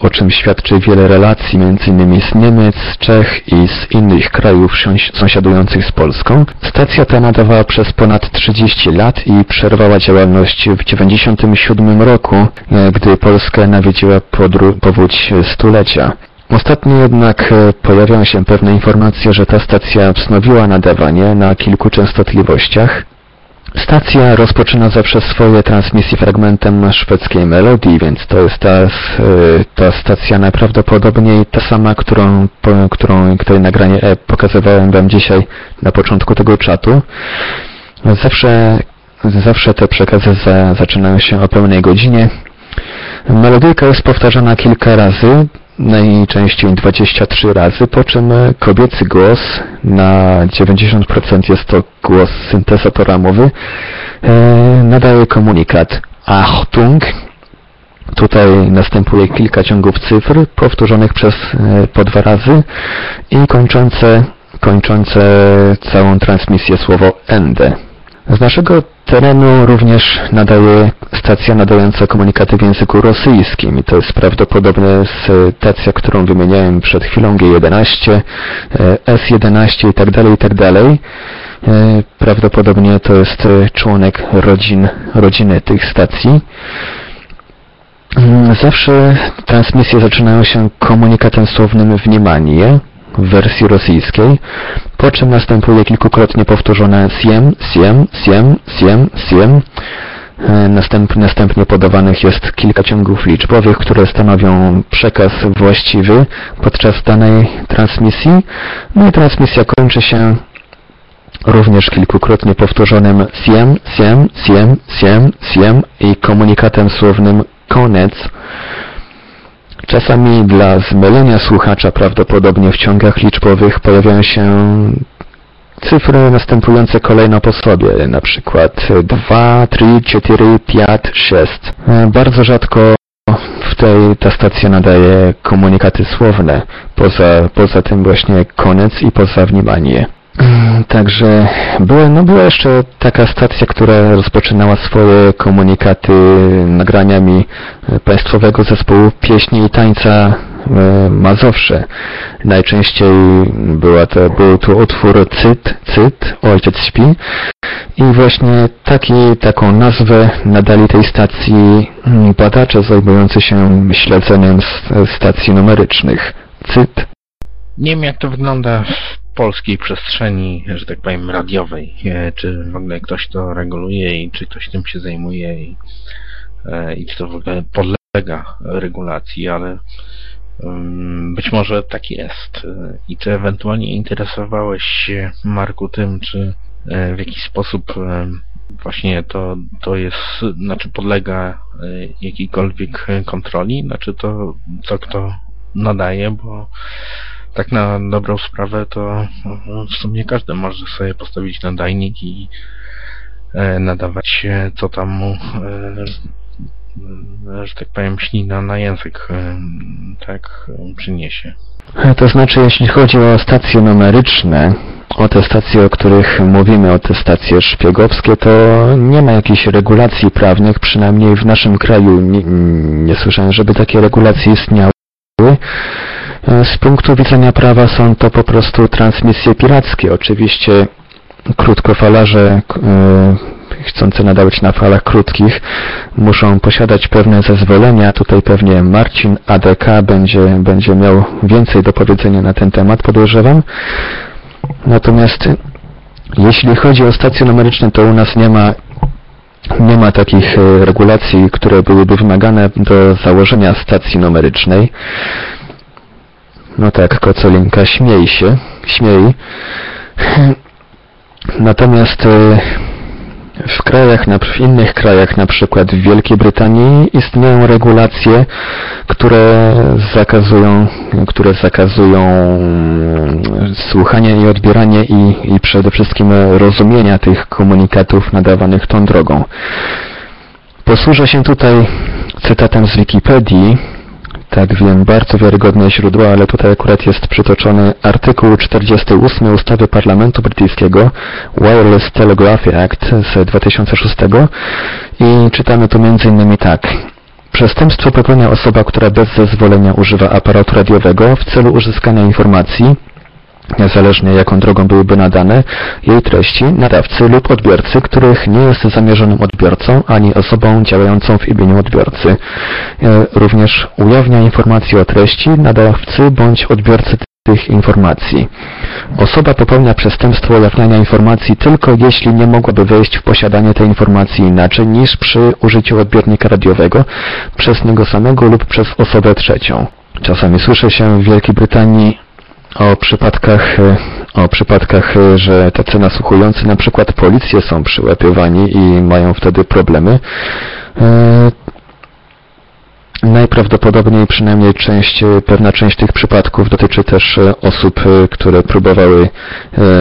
o czym świadczy wiele relacji, m.in. z Niemiec, Czech i z innych krajów sąsi- sąsiadujących z Polską. Stacja ta nadawała przez ponad 30 lat i przerwała działalność w 1997 roku, e, gdy Polskę nawiedziła powódź stulecia. Ostatnio jednak e, pojawiają się pewne informacje, że ta stacja wznowiła nadawanie na kilku częstotliwościach. Stacja rozpoczyna zawsze swoje transmisje fragmentem szwedzkiej melodii, więc to jest ta, e, ta stacja najprawdopodobniej ta sama, którą, którą, której nagranie e, pokazywałem Wam dzisiaj na początku tego czatu. Zawsze, zawsze te przekazy za, zaczynają się o pełnej godzinie. Melodyjka jest powtarzana kilka razy, najczęściej 23 razy, po czym kobiecy głos, na 90% jest to głos syntezatora mowy, e, nadaje komunikat Achtung. Tutaj następuje kilka ciągów cyfr, powtórzonych przez e, po dwa razy i kończące, kończące całą transmisję słowo Ende. Z naszego terenu również nadaje stacja nadająca komunikaty w języku rosyjskim. I to jest prawdopodobnie stacja, którą wymieniałem przed chwilą, G11, S11 itd., itd. Prawdopodobnie to jest członek rodzin, rodziny tych stacji. Mm, zawsze transmisje zaczynają się komunikatem słownym w Niemanie w wersji rosyjskiej, po czym następuje kilkukrotnie powtórzone siem, siem, siem, siem, siem. E, Następ, następnie podawanych jest kilka ciągów liczbowych, które stanowią przekaz właściwy podczas danej transmisji. No i transmisja kończy się również kilkukrotnie powtórzonym siem, siem, siem, siem, siem i komunikatem słownym koniec. Czasami dla zmylenia słuchacza prawdopodobnie w ciągach liczbowych pojawiają się cyfry następujące kolejno po sobie, na przykład 2, 3, 4, 5, 6. E, Bardzo rzadko w tej ta stacja nadaje komunikaty słowne, poza, poza tym właśnie koniec i poza wнимание. Mm, Także była, no była jeszcze taka stacja, która rozpoczynała swoje komunikaty nagraniami e, państwowego zespołu pieśni i tańca e, Mazowsze. Najczęściej była to, był to utwór Cyt, Cyt, Ojciec śpi i właśnie taki, taką nazwę nadali tej stacji mm, badacze zajmujący się śledzeniem stacji numerycznych. Cyt, Nie wiem, jak to wygląda w polskiej przestrzeni, że tak powiem, radiowej. E, Czy w ogóle ktoś to reguluje i czy ktoś tym się zajmuje i, e, i czy to w ogóle podlega regulacji, ale mm, być może tak jest. E, I czy ewentualnie interesowałeś się, Marku, tym, czy w jakiś sposób właśnie to, to jest, znaczy podlega jakiejkolwiek kontroli, znaczy to co kto nadaje, bo tak na dobrą sprawę to no, w sumie każdy może sobie postawić nadajnik i e, nadawać e, co tam mu e, e, że tak powiem ślina na język tak przyniesie. To znaczy, jeśli chodzi o stacje numeryczne, o te stacje, o których mówimy, o te stacje szpiegowskie, to nie ma jakichś regulacji prawnych, przynajmniej w naszym kraju nie, nie słyszałem, żeby takie regulacje istniały. E, Z punktu widzenia prawa są to po prostu transmisje pirackie. Oczywiście krótkofalarze e, chcące nadawać na falach krótkich muszą posiadać pewne zezwolenia. Tutaj pewnie Marcin ADK będzie, będzie miał więcej do powiedzenia na ten temat, podejrzewam. Natomiast jeśli chodzi o stacje numeryczne, to u nas nie ma nie ma takich e, regulacji, które byłyby wymagane do założenia stacji numerycznej. No tak, Kocolinka, śmiej się, śmiej. Natomiast e, w krajach, w innych krajach, na przykład w Wielkiej Brytanii istnieją regulacje, które zakazują, które zakazują mm, słuchania i odbierania i, i przede wszystkim rozumienia tych komunikatów nadawanych tą drogą. Posłużę się tutaj cytatem z Wikipedii, tak wiem, bardzo wiarygodne źródło, ale tutaj akurat jest przytoczony artykuł 48 ustawy Parlamentu Brytyjskiego Wireless Telegraphy Act z 2006 i czytamy tu m.in. tak. Przestępstwo popełnia osoba, która bez zezwolenia używa aparatu radiowego w celu uzyskania informacji, niezależnie jaką drogą byłyby nadane, jej treści, nadawcy lub odbiorcy, których nie jest zamierzonym odbiorcą ani osobą działającą w imieniu odbiorcy. E, Również ujawnia informacje o treści nadawcy bądź odbiorcy tych informacji. Osoba popełnia przestępstwo ujawniania informacji tylko jeśli nie mogłaby wejść w posiadanie tej informacji inaczej niż przy użyciu odbiornika radiowego przez niego samego lub przez osobę trzecią. Czasami słyszy się w Wielkiej Brytanii o przypadkach, e, o przypadkach, e, że tacy nasłuchujący, na przykład policje są przyłapywani i mają wtedy problemy. E, Najprawdopodobniej przynajmniej część, pewna część tych przypadków dotyczy też osób, które próbowały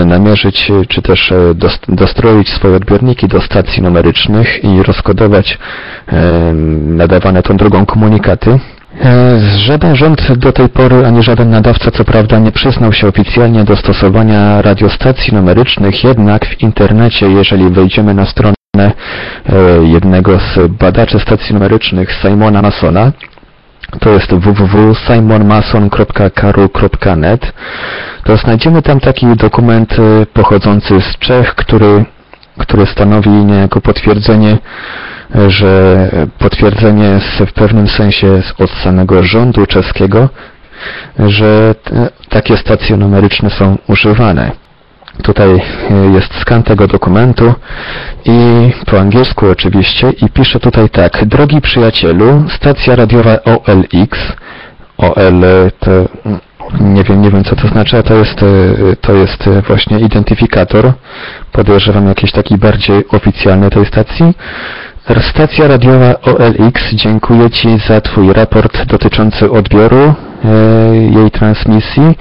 namierzyć czy też dost- dostroić swoje odbiorniki do stacji numerycznych i rozkodować nadawane tą drogą komunikaty. E, Żaden rząd do tej pory, ani żaden nadawca, co prawda, nie przyznał się oficjalnie do stosowania radiostacji numerycznych, jednak w internecie, jeżeli wejdziemy na stronę e, jednego z badaczy stacji numerycznych, Simona Masona, to jest www.simonmason.karu.net, to znajdziemy tam taki dokument e, pochodzący z Czech, który, który stanowi niejako potwierdzenie że potwierdzenie z, w pewnym sensie od samego rządu czeskiego, że takie stacje numeryczne są używane. Tutaj e, jest skan tego dokumentu i po angielsku oczywiście i pisze tutaj tak. Drogi przyjacielu, stacja radiowa OLX, OL to nie wiem, nie wiem co to znaczy, a to jest, e, to jest e, właśnie identyfikator, podejrzewam jakiś taki bardziej oficjalny tej stacji. Stacja radiowa OLX dziękuję Ci za Twój raport dotyczący odbioru e, jej transmisji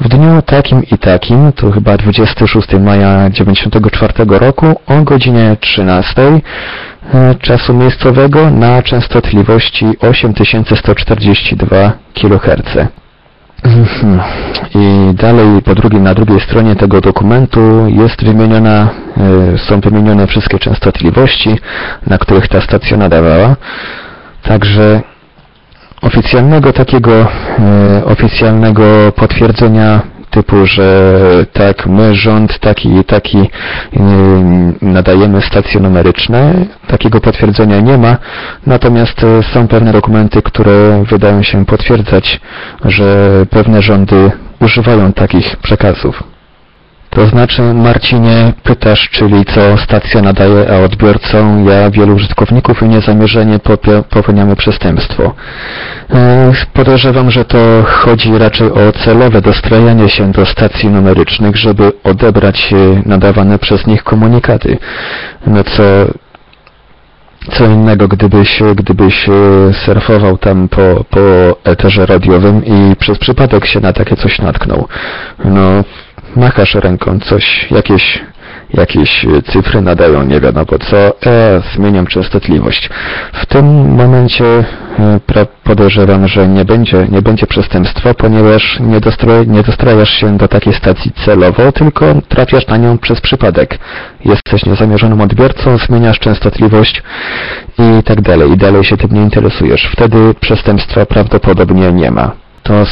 w dniu takim i takim, to chyba 26 maja 1994 roku o godzinie 13 e, czasu miejscowego na częstotliwości 8142 kHz. I dalej po drugiej, na drugiej stronie tego dokumentu jest wymieniona, e, są wymienione wszystkie częstotliwości, na których ta stacja nadawała. Także oficjalnego takiego, e, oficjalnego potwierdzenia typu, że tak, my rząd taki i taki nadajemy stacje numeryczne, takiego potwierdzenia nie ma, natomiast e, są pewne dokumenty, które wydają się potwierdzać, że pewne rządy używają takich przekazów. To znaczy, Marcinie, pytasz, czyli co stacja nadaje, a odbiorcą ja wielu użytkowników i niezamierzenie popełniamy przestępstwo. E, Podejrzewam, że to chodzi raczej o celowe dostrajanie się do stacji numerycznych, żeby odebrać e, nadawane przez nich komunikaty. No co co innego, gdybyś, gdybyś e, surfował tam po, po eterze radiowym i przez przypadek się na takie coś natknął. No, machasz ręką, coś, jakieś, jakieś cyfry nadają, nie wiadomo co, e, zmieniam częstotliwość. W tym momencie e, podejrzewam, że nie będzie, nie będzie przestępstwa, ponieważ nie, dostra, nie dostrajasz się do takiej stacji celowo, tylko trafiasz na nią przez przypadek. Jesteś niezamierzonym odbiorcą, zmieniasz częstotliwość i tak dalej, i dalej się tym nie interesujesz. Wtedy przestępstwa prawdopodobnie nie ma. To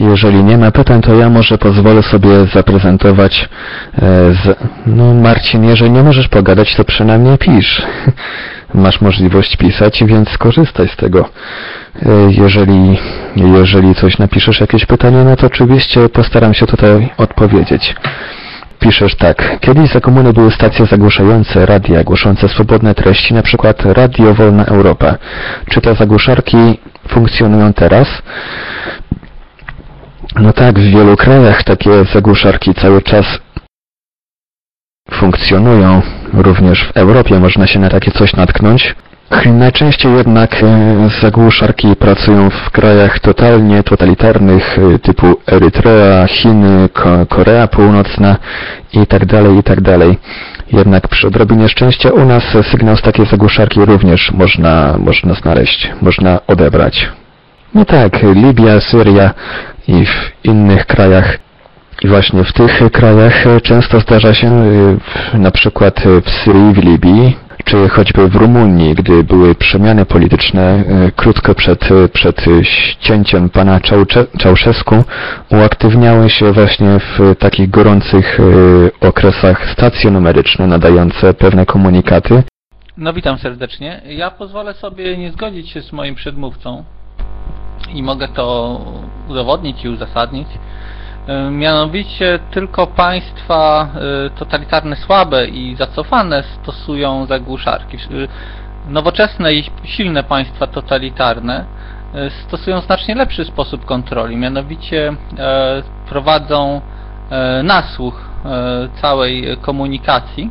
jeżeli nie ma pytań, to ja może pozwolę sobie zaprezentować e, z... No Marcin, jeżeli nie możesz pogadać, to przynajmniej pisz. Masz możliwość pisać, więc skorzystaj z tego. E, Jeżeli, jeżeli coś napiszesz, jakieś pytanie, no to oczywiście postaram się tutaj odpowiedzieć. Piszesz tak. Kiedyś za komuny były stacje zagłuszające radia, głoszące swobodne treści, na przykład Radio Wolna Europa. Czy te zagłuszarki funkcjonują teraz? No tak, w wielu krajach takie zagłuszarki cały czas funkcjonują. Również w Europie można się na takie coś natknąć. Najczęściej jednak e, zagłuszarki pracują w krajach totalnie totalitarnych e, typu Erytrea, Chiny, Ko- Korea Północna i tak dalej, i tak. Jednak przy odrobinie szczęścia u nas sygnał z takiej zagłuszarki również można, można znaleźć, można odebrać. No tak, Libia, Syria i w innych krajach. I właśnie w tych krajach e, często zdarza się, na przykład w Syrii, w Libii, czy choćby w Rumunii, gdy były przemiany polityczne e, krótko przed, e, przed ścięciem pana Czałszewsku, uaktywniały się właśnie w takich gorących e, okresach stacje numeryczne nadające pewne komunikaty, No witam serdecznie. Ja pozwolę sobie nie zgodzić się z moim przedmówcą i mogę to udowodnić i uzasadnić. E, Mianowicie tylko państwa e, totalitarne słabe i zacofane stosują zagłuszarki. E, Nowoczesne i silne państwa totalitarne stosują znacznie lepszy sposób kontroli, mianowicie prowadzą nasłuch całej komunikacji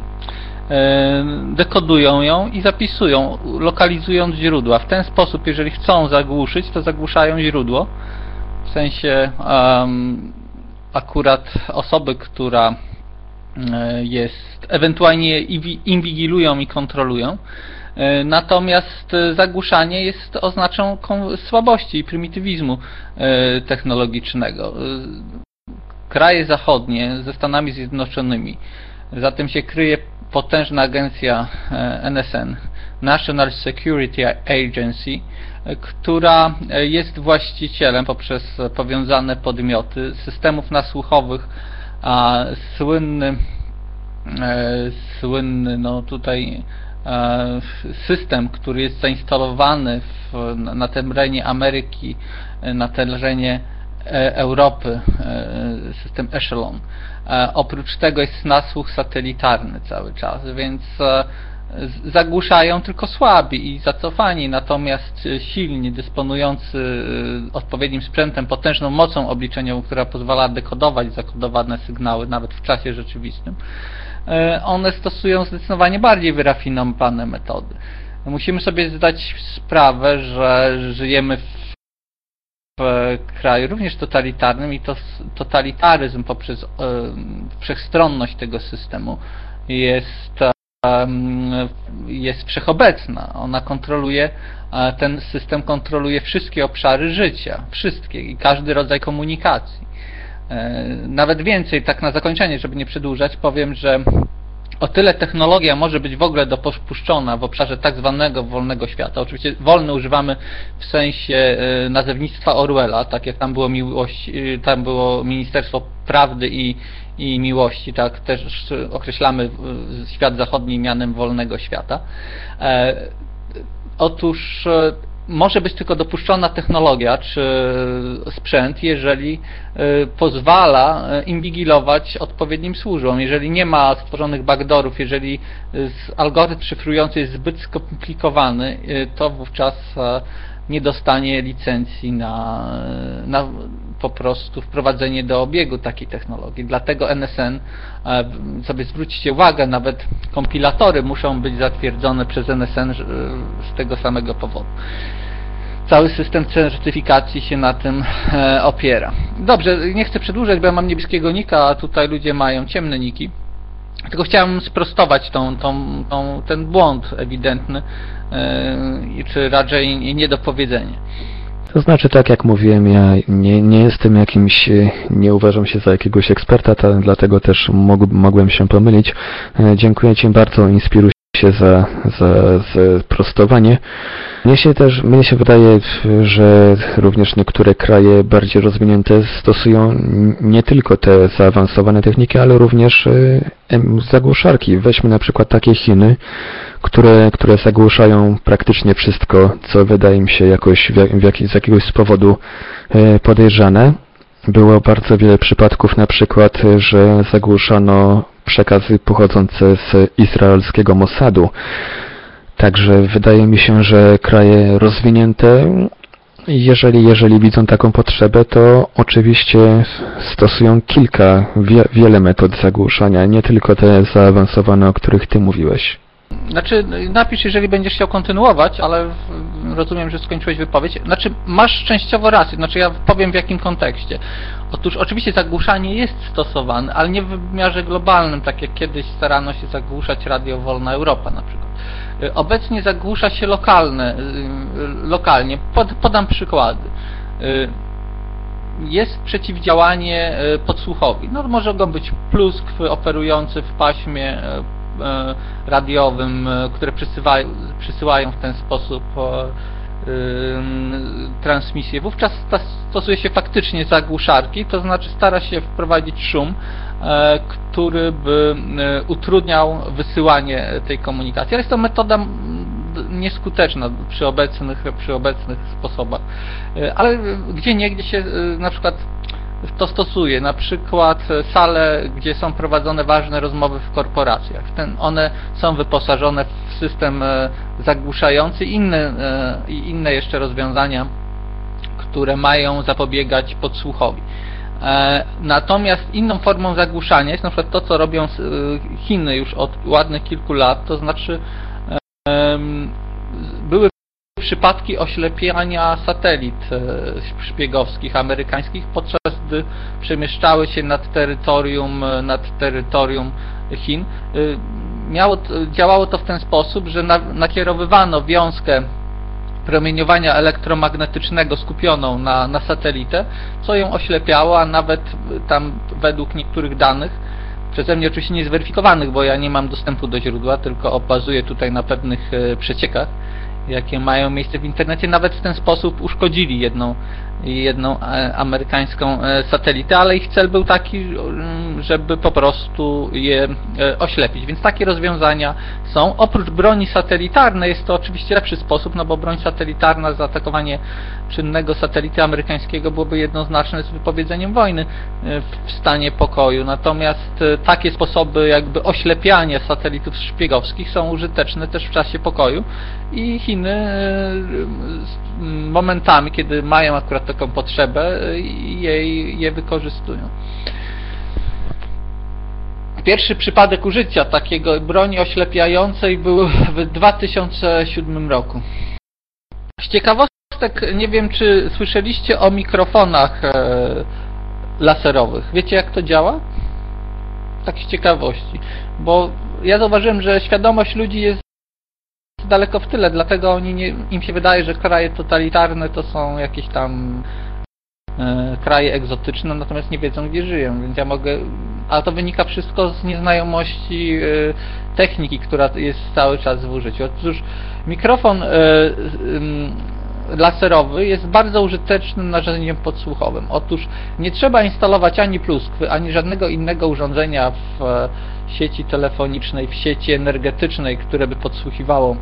dekodują ją i zapisują, lokalizując źródła. W ten sposób, jeżeli chcą zagłuszyć, to zagłuszają źródło. W sensie akurat osoby, która e, jest, ewentualnie inwi- inwigilują i kontrolują. E, Natomiast e, zagłuszanie jest oznaczą słabości i prymitywizmu technologicznego. Kraje zachodnie ze Stanami Zjednoczonymi za tym się kryje potężna agencja NSN, National Security Agency, która e, jest właścicielem poprzez powiązane podmioty systemów nasłuchowych, a słynny, e, słynny no tutaj e, system, który jest zainstalowany w, na, terenie Ameryki, na terenie Europy, system Echelon. Oprócz tego jest nasłuch satelitarny cały czas, więc zagłuszają tylko słabi i zacofani, natomiast e, silni, dysponujący e, odpowiednim sprzętem, potężną mocą obliczeniową, która pozwala dekodować zakodowane sygnały nawet w czasie rzeczywistym, e, one stosują zdecydowanie bardziej wyrafinowane metody. Musimy sobie zdać sprawę, że żyjemy w kraju również totalitarnym i to totalitaryzm poprzez wszechstronność tego systemu jest, jest wszechobecna. Ona kontroluje, e, ten system kontroluje wszystkie obszary życia, wszystkie i każdy rodzaj komunikacji. E, Nawet więcej, tak na zakończenie, żeby nie przedłużać, powiem, że o tyle technologia może być w ogóle dopuszczona w obszarze tak zwanego wolnego świata. Oczywiście wolny używamy w sensie e, nazewnictwa Orwella, tak jak tam było miłość, e, tam było Ministerstwo Prawdy i, i Miłości, tak też określamy e, świat zachodni mianem wolnego świata. E, Otóż może być tylko dopuszczona technologia czy sprzęt, jeżeli pozwala inwigilować odpowiednim służbom. Jeżeli nie ma stworzonych backdoorów, jeżeli algorytm szyfrujący jest zbyt skomplikowany, to wówczas nie dostanie licencji na, na po prostu wprowadzenie do obiegu takiej technologii. Dlatego NSN, e, sobie zwróćcie uwagę, nawet kompilatory muszą być zatwierdzone przez NSN z tego samego powodu. Cały system certyfikacji się na tym e, opiera. Dobrze, nie chcę przedłużać, bo ja mam niebieskiego nika, a tutaj ludzie mają ciemne niki. Tylko chciałem sprostować tą, tą, tą, ten błąd ewidentny, yy, czy raczej niedopowiedzenie. To znaczy, tak jak mówiłem, ja nie, nie jestem jakimś, nie uważam się za jakiegoś eksperta, dlatego też mogłem się pomylić. E, dziękuję Ci bardzo, inspiruj się za, za, za prostowanie. Mnie się też, mnie się wydaje, że również niektóre kraje bardziej rozwinięte stosują nie tylko te zaawansowane techniki, ale również e, zagłuszarki. Weźmy na przykład takie Chiny, które, które zagłuszają praktycznie wszystko, co wydaje mi się jakoś w jak, z jakiegoś powodu e, podejrzane. Było bardzo wiele przypadków na przykład, że zagłuszano przekazy pochodzące z izraelskiego Mossadu. Także wydaje mi się, że kraje rozwinięte, jeżeli, jeżeli widzą taką potrzebę, to oczywiście stosują kilka, wie, wiele metod zagłuszania, nie tylko te zaawansowane, o których Ty mówiłeś. Znaczy, napisz, jeżeli będziesz chciał kontynuować, ale rozumiem, że skończyłeś wypowiedź. Znaczy, masz częściowo rację, znaczy ja powiem w jakim kontekście. Otóż oczywiście zagłuszanie jest stosowane, ale nie w wymiarze globalnym, tak jak kiedyś starano się zagłuszać Radio Wolna Europa na przykład. Obecnie zagłusza się lokalne, lokalnie. Pod, podam przykłady. Jest przeciwdziałanie podsłuchowi. No, może go być pluskw operujący w paśmie radiowym, które przysyłają, przysyłają w ten sposób transmisję. Wówczas stosuje się faktycznie zagłuszarki, to znaczy stara się wprowadzić szum, który by utrudniał wysyłanie tej komunikacji. Ale jest to metoda nieskuteczna przy obecnych, przy obecnych sposobach. Ale gdzie niegdzie się na przykład to stosuje, na przykład sale, gdzie są prowadzone ważne rozmowy w korporacjach. Ten, one są wyposażone w system e, zagłuszający inne, e, i inne jeszcze rozwiązania, które mają zapobiegać podsłuchowi. E, natomiast inną formą zagłuszania jest na przykład to, co robią Chiny już od ładnych kilku lat, to znaczy przypadki oślepiania satelit e, szpiegowskich amerykańskich, podczas gdy przemieszczały się nad terytorium, e, nad terytorium Chin. E, miało, działało to w ten sposób, że nakierowywano wiązkę promieniowania elektromagnetycznego skupioną na, na satelitę, co ją oślepiało, a nawet tam według niektórych danych, przeze mnie oczywiście nie zweryfikowanych, bo ja nie mam dostępu do źródła, tylko bazuję tutaj na pewnych przeciekach, jakie mają miejsce w internecie, nawet w ten sposób uszkodzili jedną, jedną e, amerykańską e, satelitę, ale ich cel był taki, mm, żeby po prostu je e, oślepić. Więc takie rozwiązania są. Oprócz broni satelitarnej jest to oczywiście lepszy sposób, no bo broń satelitarna, zaatakowanie czynnego satelity amerykańskiego byłoby jednoznaczne z wypowiedzeniem wojny w stanie pokoju. Natomiast takie sposoby jakby oślepiania satelitów szpiegowskich są użyteczne też w czasie pokoju i Chiny momentami, kiedy mają akurat taką potrzebę, jej, je wykorzystują. Pierwszy przypadek użycia takiego broni oślepiającej był w 2007 roku. Z ciekawostek, nie wiem czy słyszeliście o mikrofonach e, laserowych. Wiecie jak to działa? Tak z ciekawości. Bo ja zauważyłem, że świadomość ludzi jest daleko w tyle, dlatego oni nie, im się wydaje, że kraje totalitarne to są jakieś tam e, kraje egzotyczne, natomiast nie wiedzą gdzie żyją, więc ja mogę, a to wynika wszystko z nieznajomości e, techniki, która jest cały czas w użyciu. Otóż mikrofon e, laserowy jest bardzo użytecznym narzędziem podsłuchowym. Otóż nie trzeba instalować ani pluskwy, ani żadnego innego urządzenia w sieci telefonicznej, w sieci energetycznej, które by podsłuchiwało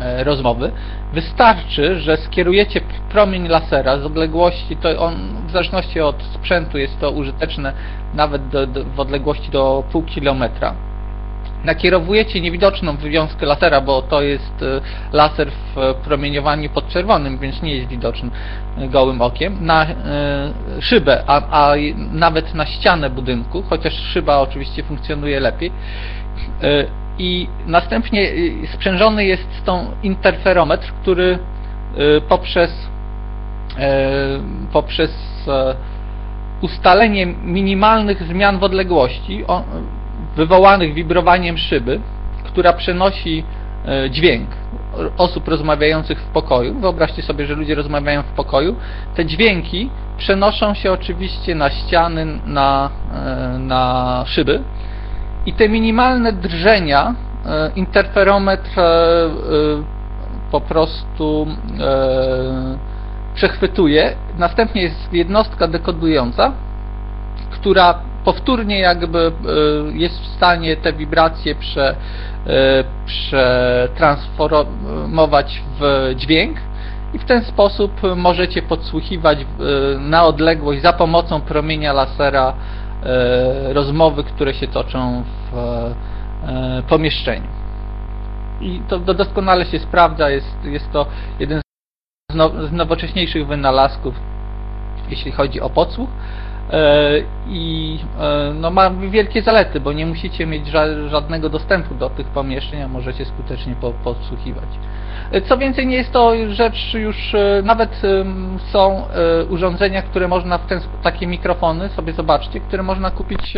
e, rozmowy. Wystarczy, że skierujecie promień lasera z odległości, to on w zależności od sprzętu jest to użyteczne nawet do, do, w odległości do pół kilometra. Nakierowujecie niewidoczną wywiązkę lasera, bo to jest e, laser w promieniowaniu podczerwonym, więc nie jest widoczny e, gołym okiem, na e, szybę, a, a nawet na ścianę budynku, chociaż szyba oczywiście funkcjonuje lepiej. E, I następnie e, sprzężony jest z tą interferometr, który e, poprzez e, poprzez e, ustalenie minimalnych zmian w odległości wywołanych wibrowaniem szyby, która przenosi e, dźwięk osób rozmawiających w pokoju. Wyobraźcie sobie, że ludzie rozmawiają w pokoju. Te dźwięki przenoszą się oczywiście na ściany, na, e, na szyby i te minimalne drżenia e, interferometr po prostu przechwytuje. Następnie jest jednostka dekodująca, która powtórnie jakby e, jest w stanie te wibracje prze, e, przetransformować w dźwięk i w ten sposób możecie podsłuchiwać e, na odległość za pomocą promienia lasera rozmowy, które się toczą w pomieszczeniu. I to do- doskonale się sprawdza, jest, jest to jeden z, now, z nowocześniejszych wynalazków, jeśli chodzi o podsłuch. E, I e, no, ma wielkie zalety, bo nie musicie mieć ża- żadnego dostępu do tych pomieszczeń, a możecie skutecznie po, podsłuchiwać. E, Co więcej, nie jest to rzecz już, nawet są urządzenia, które można w ten, takie mikrofony, sobie zobaczcie, które można kupić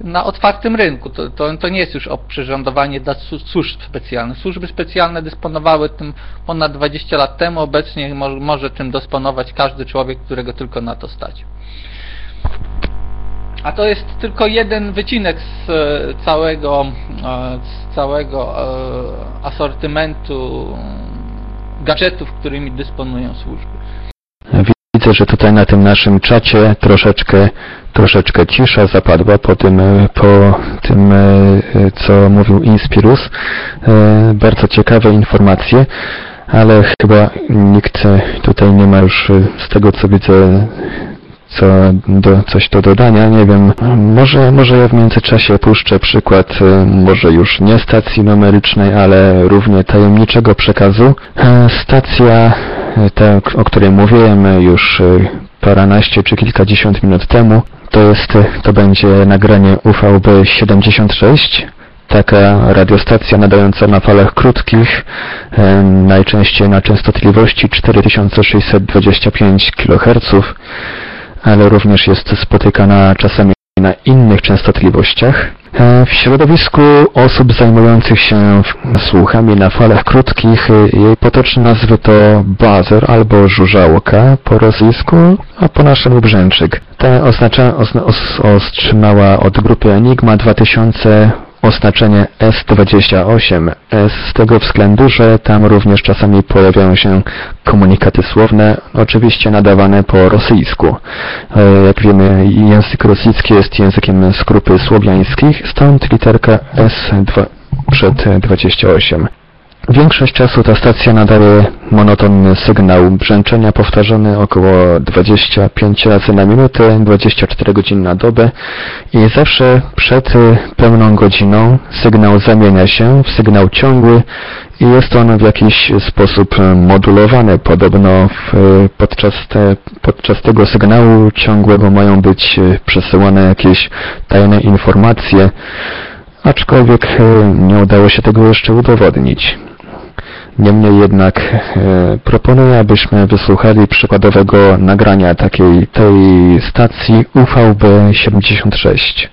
na otwartym rynku. To, to, to nie jest już oprzyrządowanie dla służb specjalnych. Służby specjalne dysponowały tym ponad 20 lat temu, obecnie mo może tym dysponować każdy człowiek, którego tylko na to stać. A to jest tylko jeden wycinek z e, całego, e, z całego e, asortymentu gadżetów, którymi dysponują służby. Widzę, że tutaj na tym naszym czacie troszeczkę, troszeczkę cisza zapadła po tym, po tym, co mówił Inspirus. Bardzo ciekawe informacje, ale chyba nikt tutaj nie ma już z tego, co widzę, co do, coś do dodania, nie wiem, może, może ja w międzyczasie puszczę przykład, e, może już nie stacji numerycznej, ale równie tajemniczego przekazu. E, Stacja, e, ta, o której mówiłem e, już paranaście czy kilkadziesiąt minut temu, to jest, to będzie nagranie UVB 76, taka radiostacja nadająca na falach krótkich, najczęściej na częstotliwości 4625 kHz, ale również jest spotykana czasami na innych częstotliwościach. E, W środowisku osób zajmujących się słuchami na falach krótkich e, jej potoczne nazwy to buzzer albo żużałka po rosyjsku, a po naszemu brzęczyk. Ta oznacza, ozna, os, otrzymała od grupy Enigma 2000 oznaczenie S28 S z tego względu, że tam również czasami pojawiają się komunikaty słowne, oczywiście nadawane po rosyjsku. E, Jak wiemy, język rosyjski jest językiem z grupy słowiańskich, stąd literka S2 przed 28. Większość czasu ta stacja nadaje monotonny sygnał brzęczenia powtarzany około 25 razy na minutę, 24 godziny na dobę i zawsze przed y, pełną godziną sygnał zamienia się w sygnał ciągły i jest on w jakiś sposób y, modulowany. Podobno w, y, podczas, te, podczas tego sygnału ciągłego mają być przesyłane jakieś tajne informacje, aczkolwiek nie udało się tego jeszcze udowodnić. Niemniej jednak e, proponuję, abyśmy wysłuchali przykładowego nagrania takiej tej stacji UVB 76.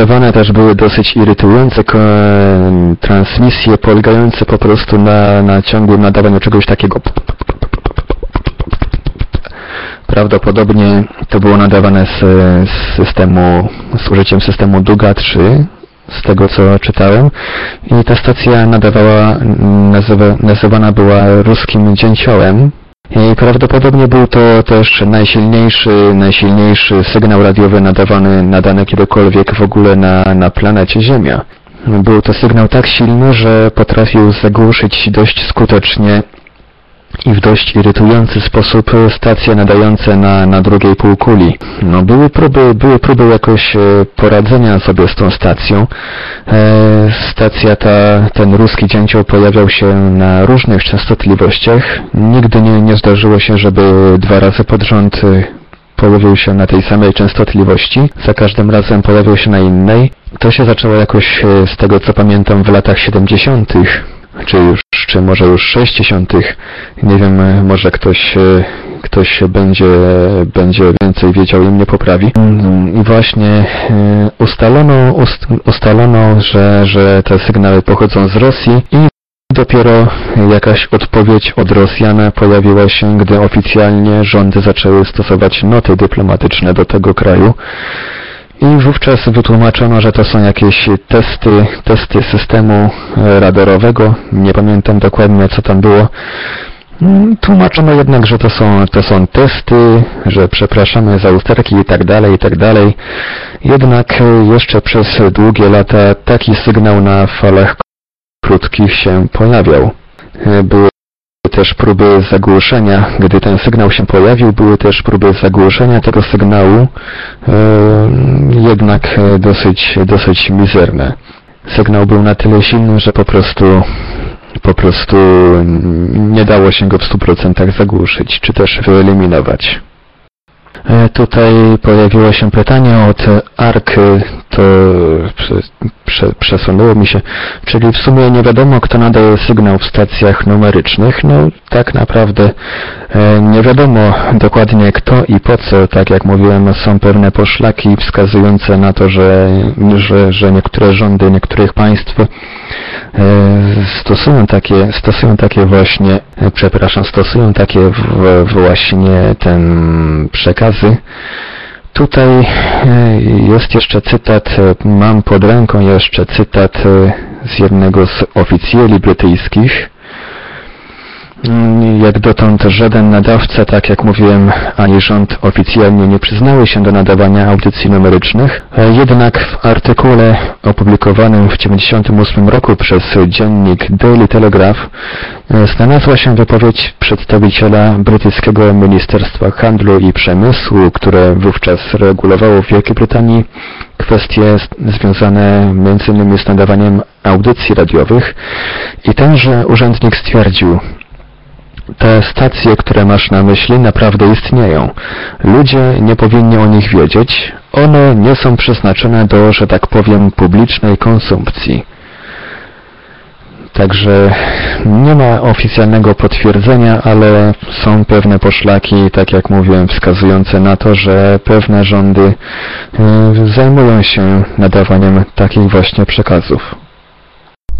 Nadawane też były dosyć irytujące transmisje polegające po prostu na, na ciągłym nadawaniu czegoś takiego. Prawdopodobnie to było nadawane z, z systemu, z użyciem systemu Duga 3, z tego co czytałem. I ta stacja nadawała, nazywa, nazywana była ruskim dzięciołem. Prawdopodobnie był to też najsilniejszy, najsilniejszy sygnał radiowy nadawany, nadany kiedykolwiek w ogóle na, na planecie Ziemia. Był to sygnał tak silny, że potrafił zagłuszyć dość skutecznie i w dość irytujący sposób stacje nadające na, na drugiej półkuli. No, były próby, były próby jakoś e, poradzenia sobie z tą stacją. E, stacja ta, ten ruski dzięcioł pojawiał się na różnych częstotliwościach. Nigdy nie, nie zdarzyło się, żeby dwa razy pod rząd e, pojawił się na tej samej częstotliwości. Za każdym razem pojawił się na innej. To się zaczęło jakoś, e, z tego co pamiętam, w latach 70 czy już, czy może już 60. Nie wiem, e, może ktoś, e, ktoś będzie, będzie więcej wiedział i mnie poprawi. Mm, I właśnie e, ustalono, ust, ustalono, że, że te sygnały pochodzą z Rosji i dopiero jakaś odpowiedź od Rosjan pojawiła się, gdy oficjalnie rządy zaczęły stosować noty dyplomatyczne do tego kraju. I wówczas wytłumaczono, że to są jakieś testy, testy systemu e, radarowego. Nie pamiętam dokładnie co tam było. Mm, Tłumaczono jednak, że to są, to są testy, że przepraszamy za usterki i tak dalej, i tak dalej. Jednak e, jeszcze przez długie lata taki sygnał na falach krótkich się pojawiał. E, też próby zagłuszenia, gdy ten sygnał się pojawił, były też próby zagłuszenia tego sygnału, e, jednak e, dosyć, dosyć mizerne. Sygnał był na tyle silny, że po prostu po prostu nie dało się go w 100% zagłuszyć, czy też wyeliminować. E, Tutaj pojawiło się pytanie od ARK, to prze, prze, przesunęło mi się, czyli w sumie nie wiadomo kto nadaje sygnał w stacjach numerycznych, no tak naprawdę e, nie wiadomo dokładnie kto i po co, tak jak mówiłem są pewne poszlaki wskazujące na to, że, że, że niektóre rządy niektórych państw e, stosują takie, stosują takie właśnie, przepraszam, stosują takie właśnie ten Tutaj e, jest jeszcze cytat, e, mam pod ręką jeszcze cytat e, z jednego z oficjeli brytyjskich. Jak dotąd żaden nadawca, tak jak mówiłem, ani rząd oficjalnie nie przyznały się do nadawania audycji numerycznych. Jednak w artykule opublikowanym w 1998 roku przez dziennik Daily Telegraph e, znalazła się wypowiedź przedstawiciela brytyjskiego Ministerstwa Handlu i Przemysłu, które wówczas regulowało w Wielkiej Brytanii kwestie związane m.in. z nadawaniem audycji radiowych i tenże urzędnik stwierdził, te stacje, które masz na myśli, naprawdę istnieją. Ludzie nie powinni o nich wiedzieć. One nie są przeznaczone do, że tak powiem, publicznej konsumpcji. Także nie ma oficjalnego potwierdzenia, ale są pewne poszlaki, tak jak mówiłem, wskazujące na to, że pewne rządy y, zajmują się nadawaniem takich właśnie przekazów.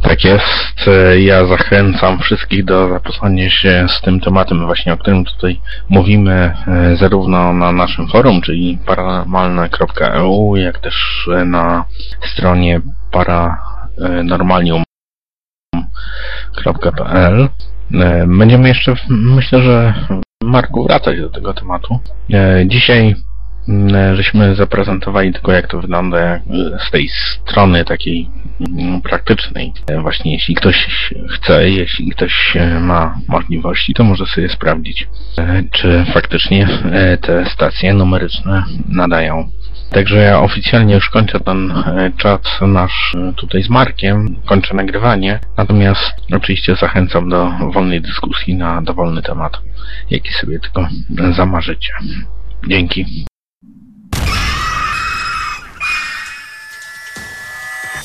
Tak jest. Ja zachęcam wszystkich do zapoznania się z tym tematem właśnie, o którym tutaj mówimy, e, zarówno na naszym forum, czyli paranormalne.eu, jak też e, na stronie paranormalium.pl. E, Będziemy jeszcze, myślę, że Marku wracać do tego tematu. Dzisiaj mm, żeśmy zaprezentowali tylko jak to wygląda z tej strony takiej praktycznej. E, Właśnie jeśli ktoś chce, jeśli ktoś e, ma możliwości, to może sobie sprawdzić, e, czy faktycznie te stacje numeryczne nadają. Także ja oficjalnie już kończę ten czat nasz tutaj z Markiem, kończę nagrywanie, natomiast oczywiście zachęcam do wolnej dyskusji na dowolny temat, jaki sobie tylko zamarzycie. Dzięki.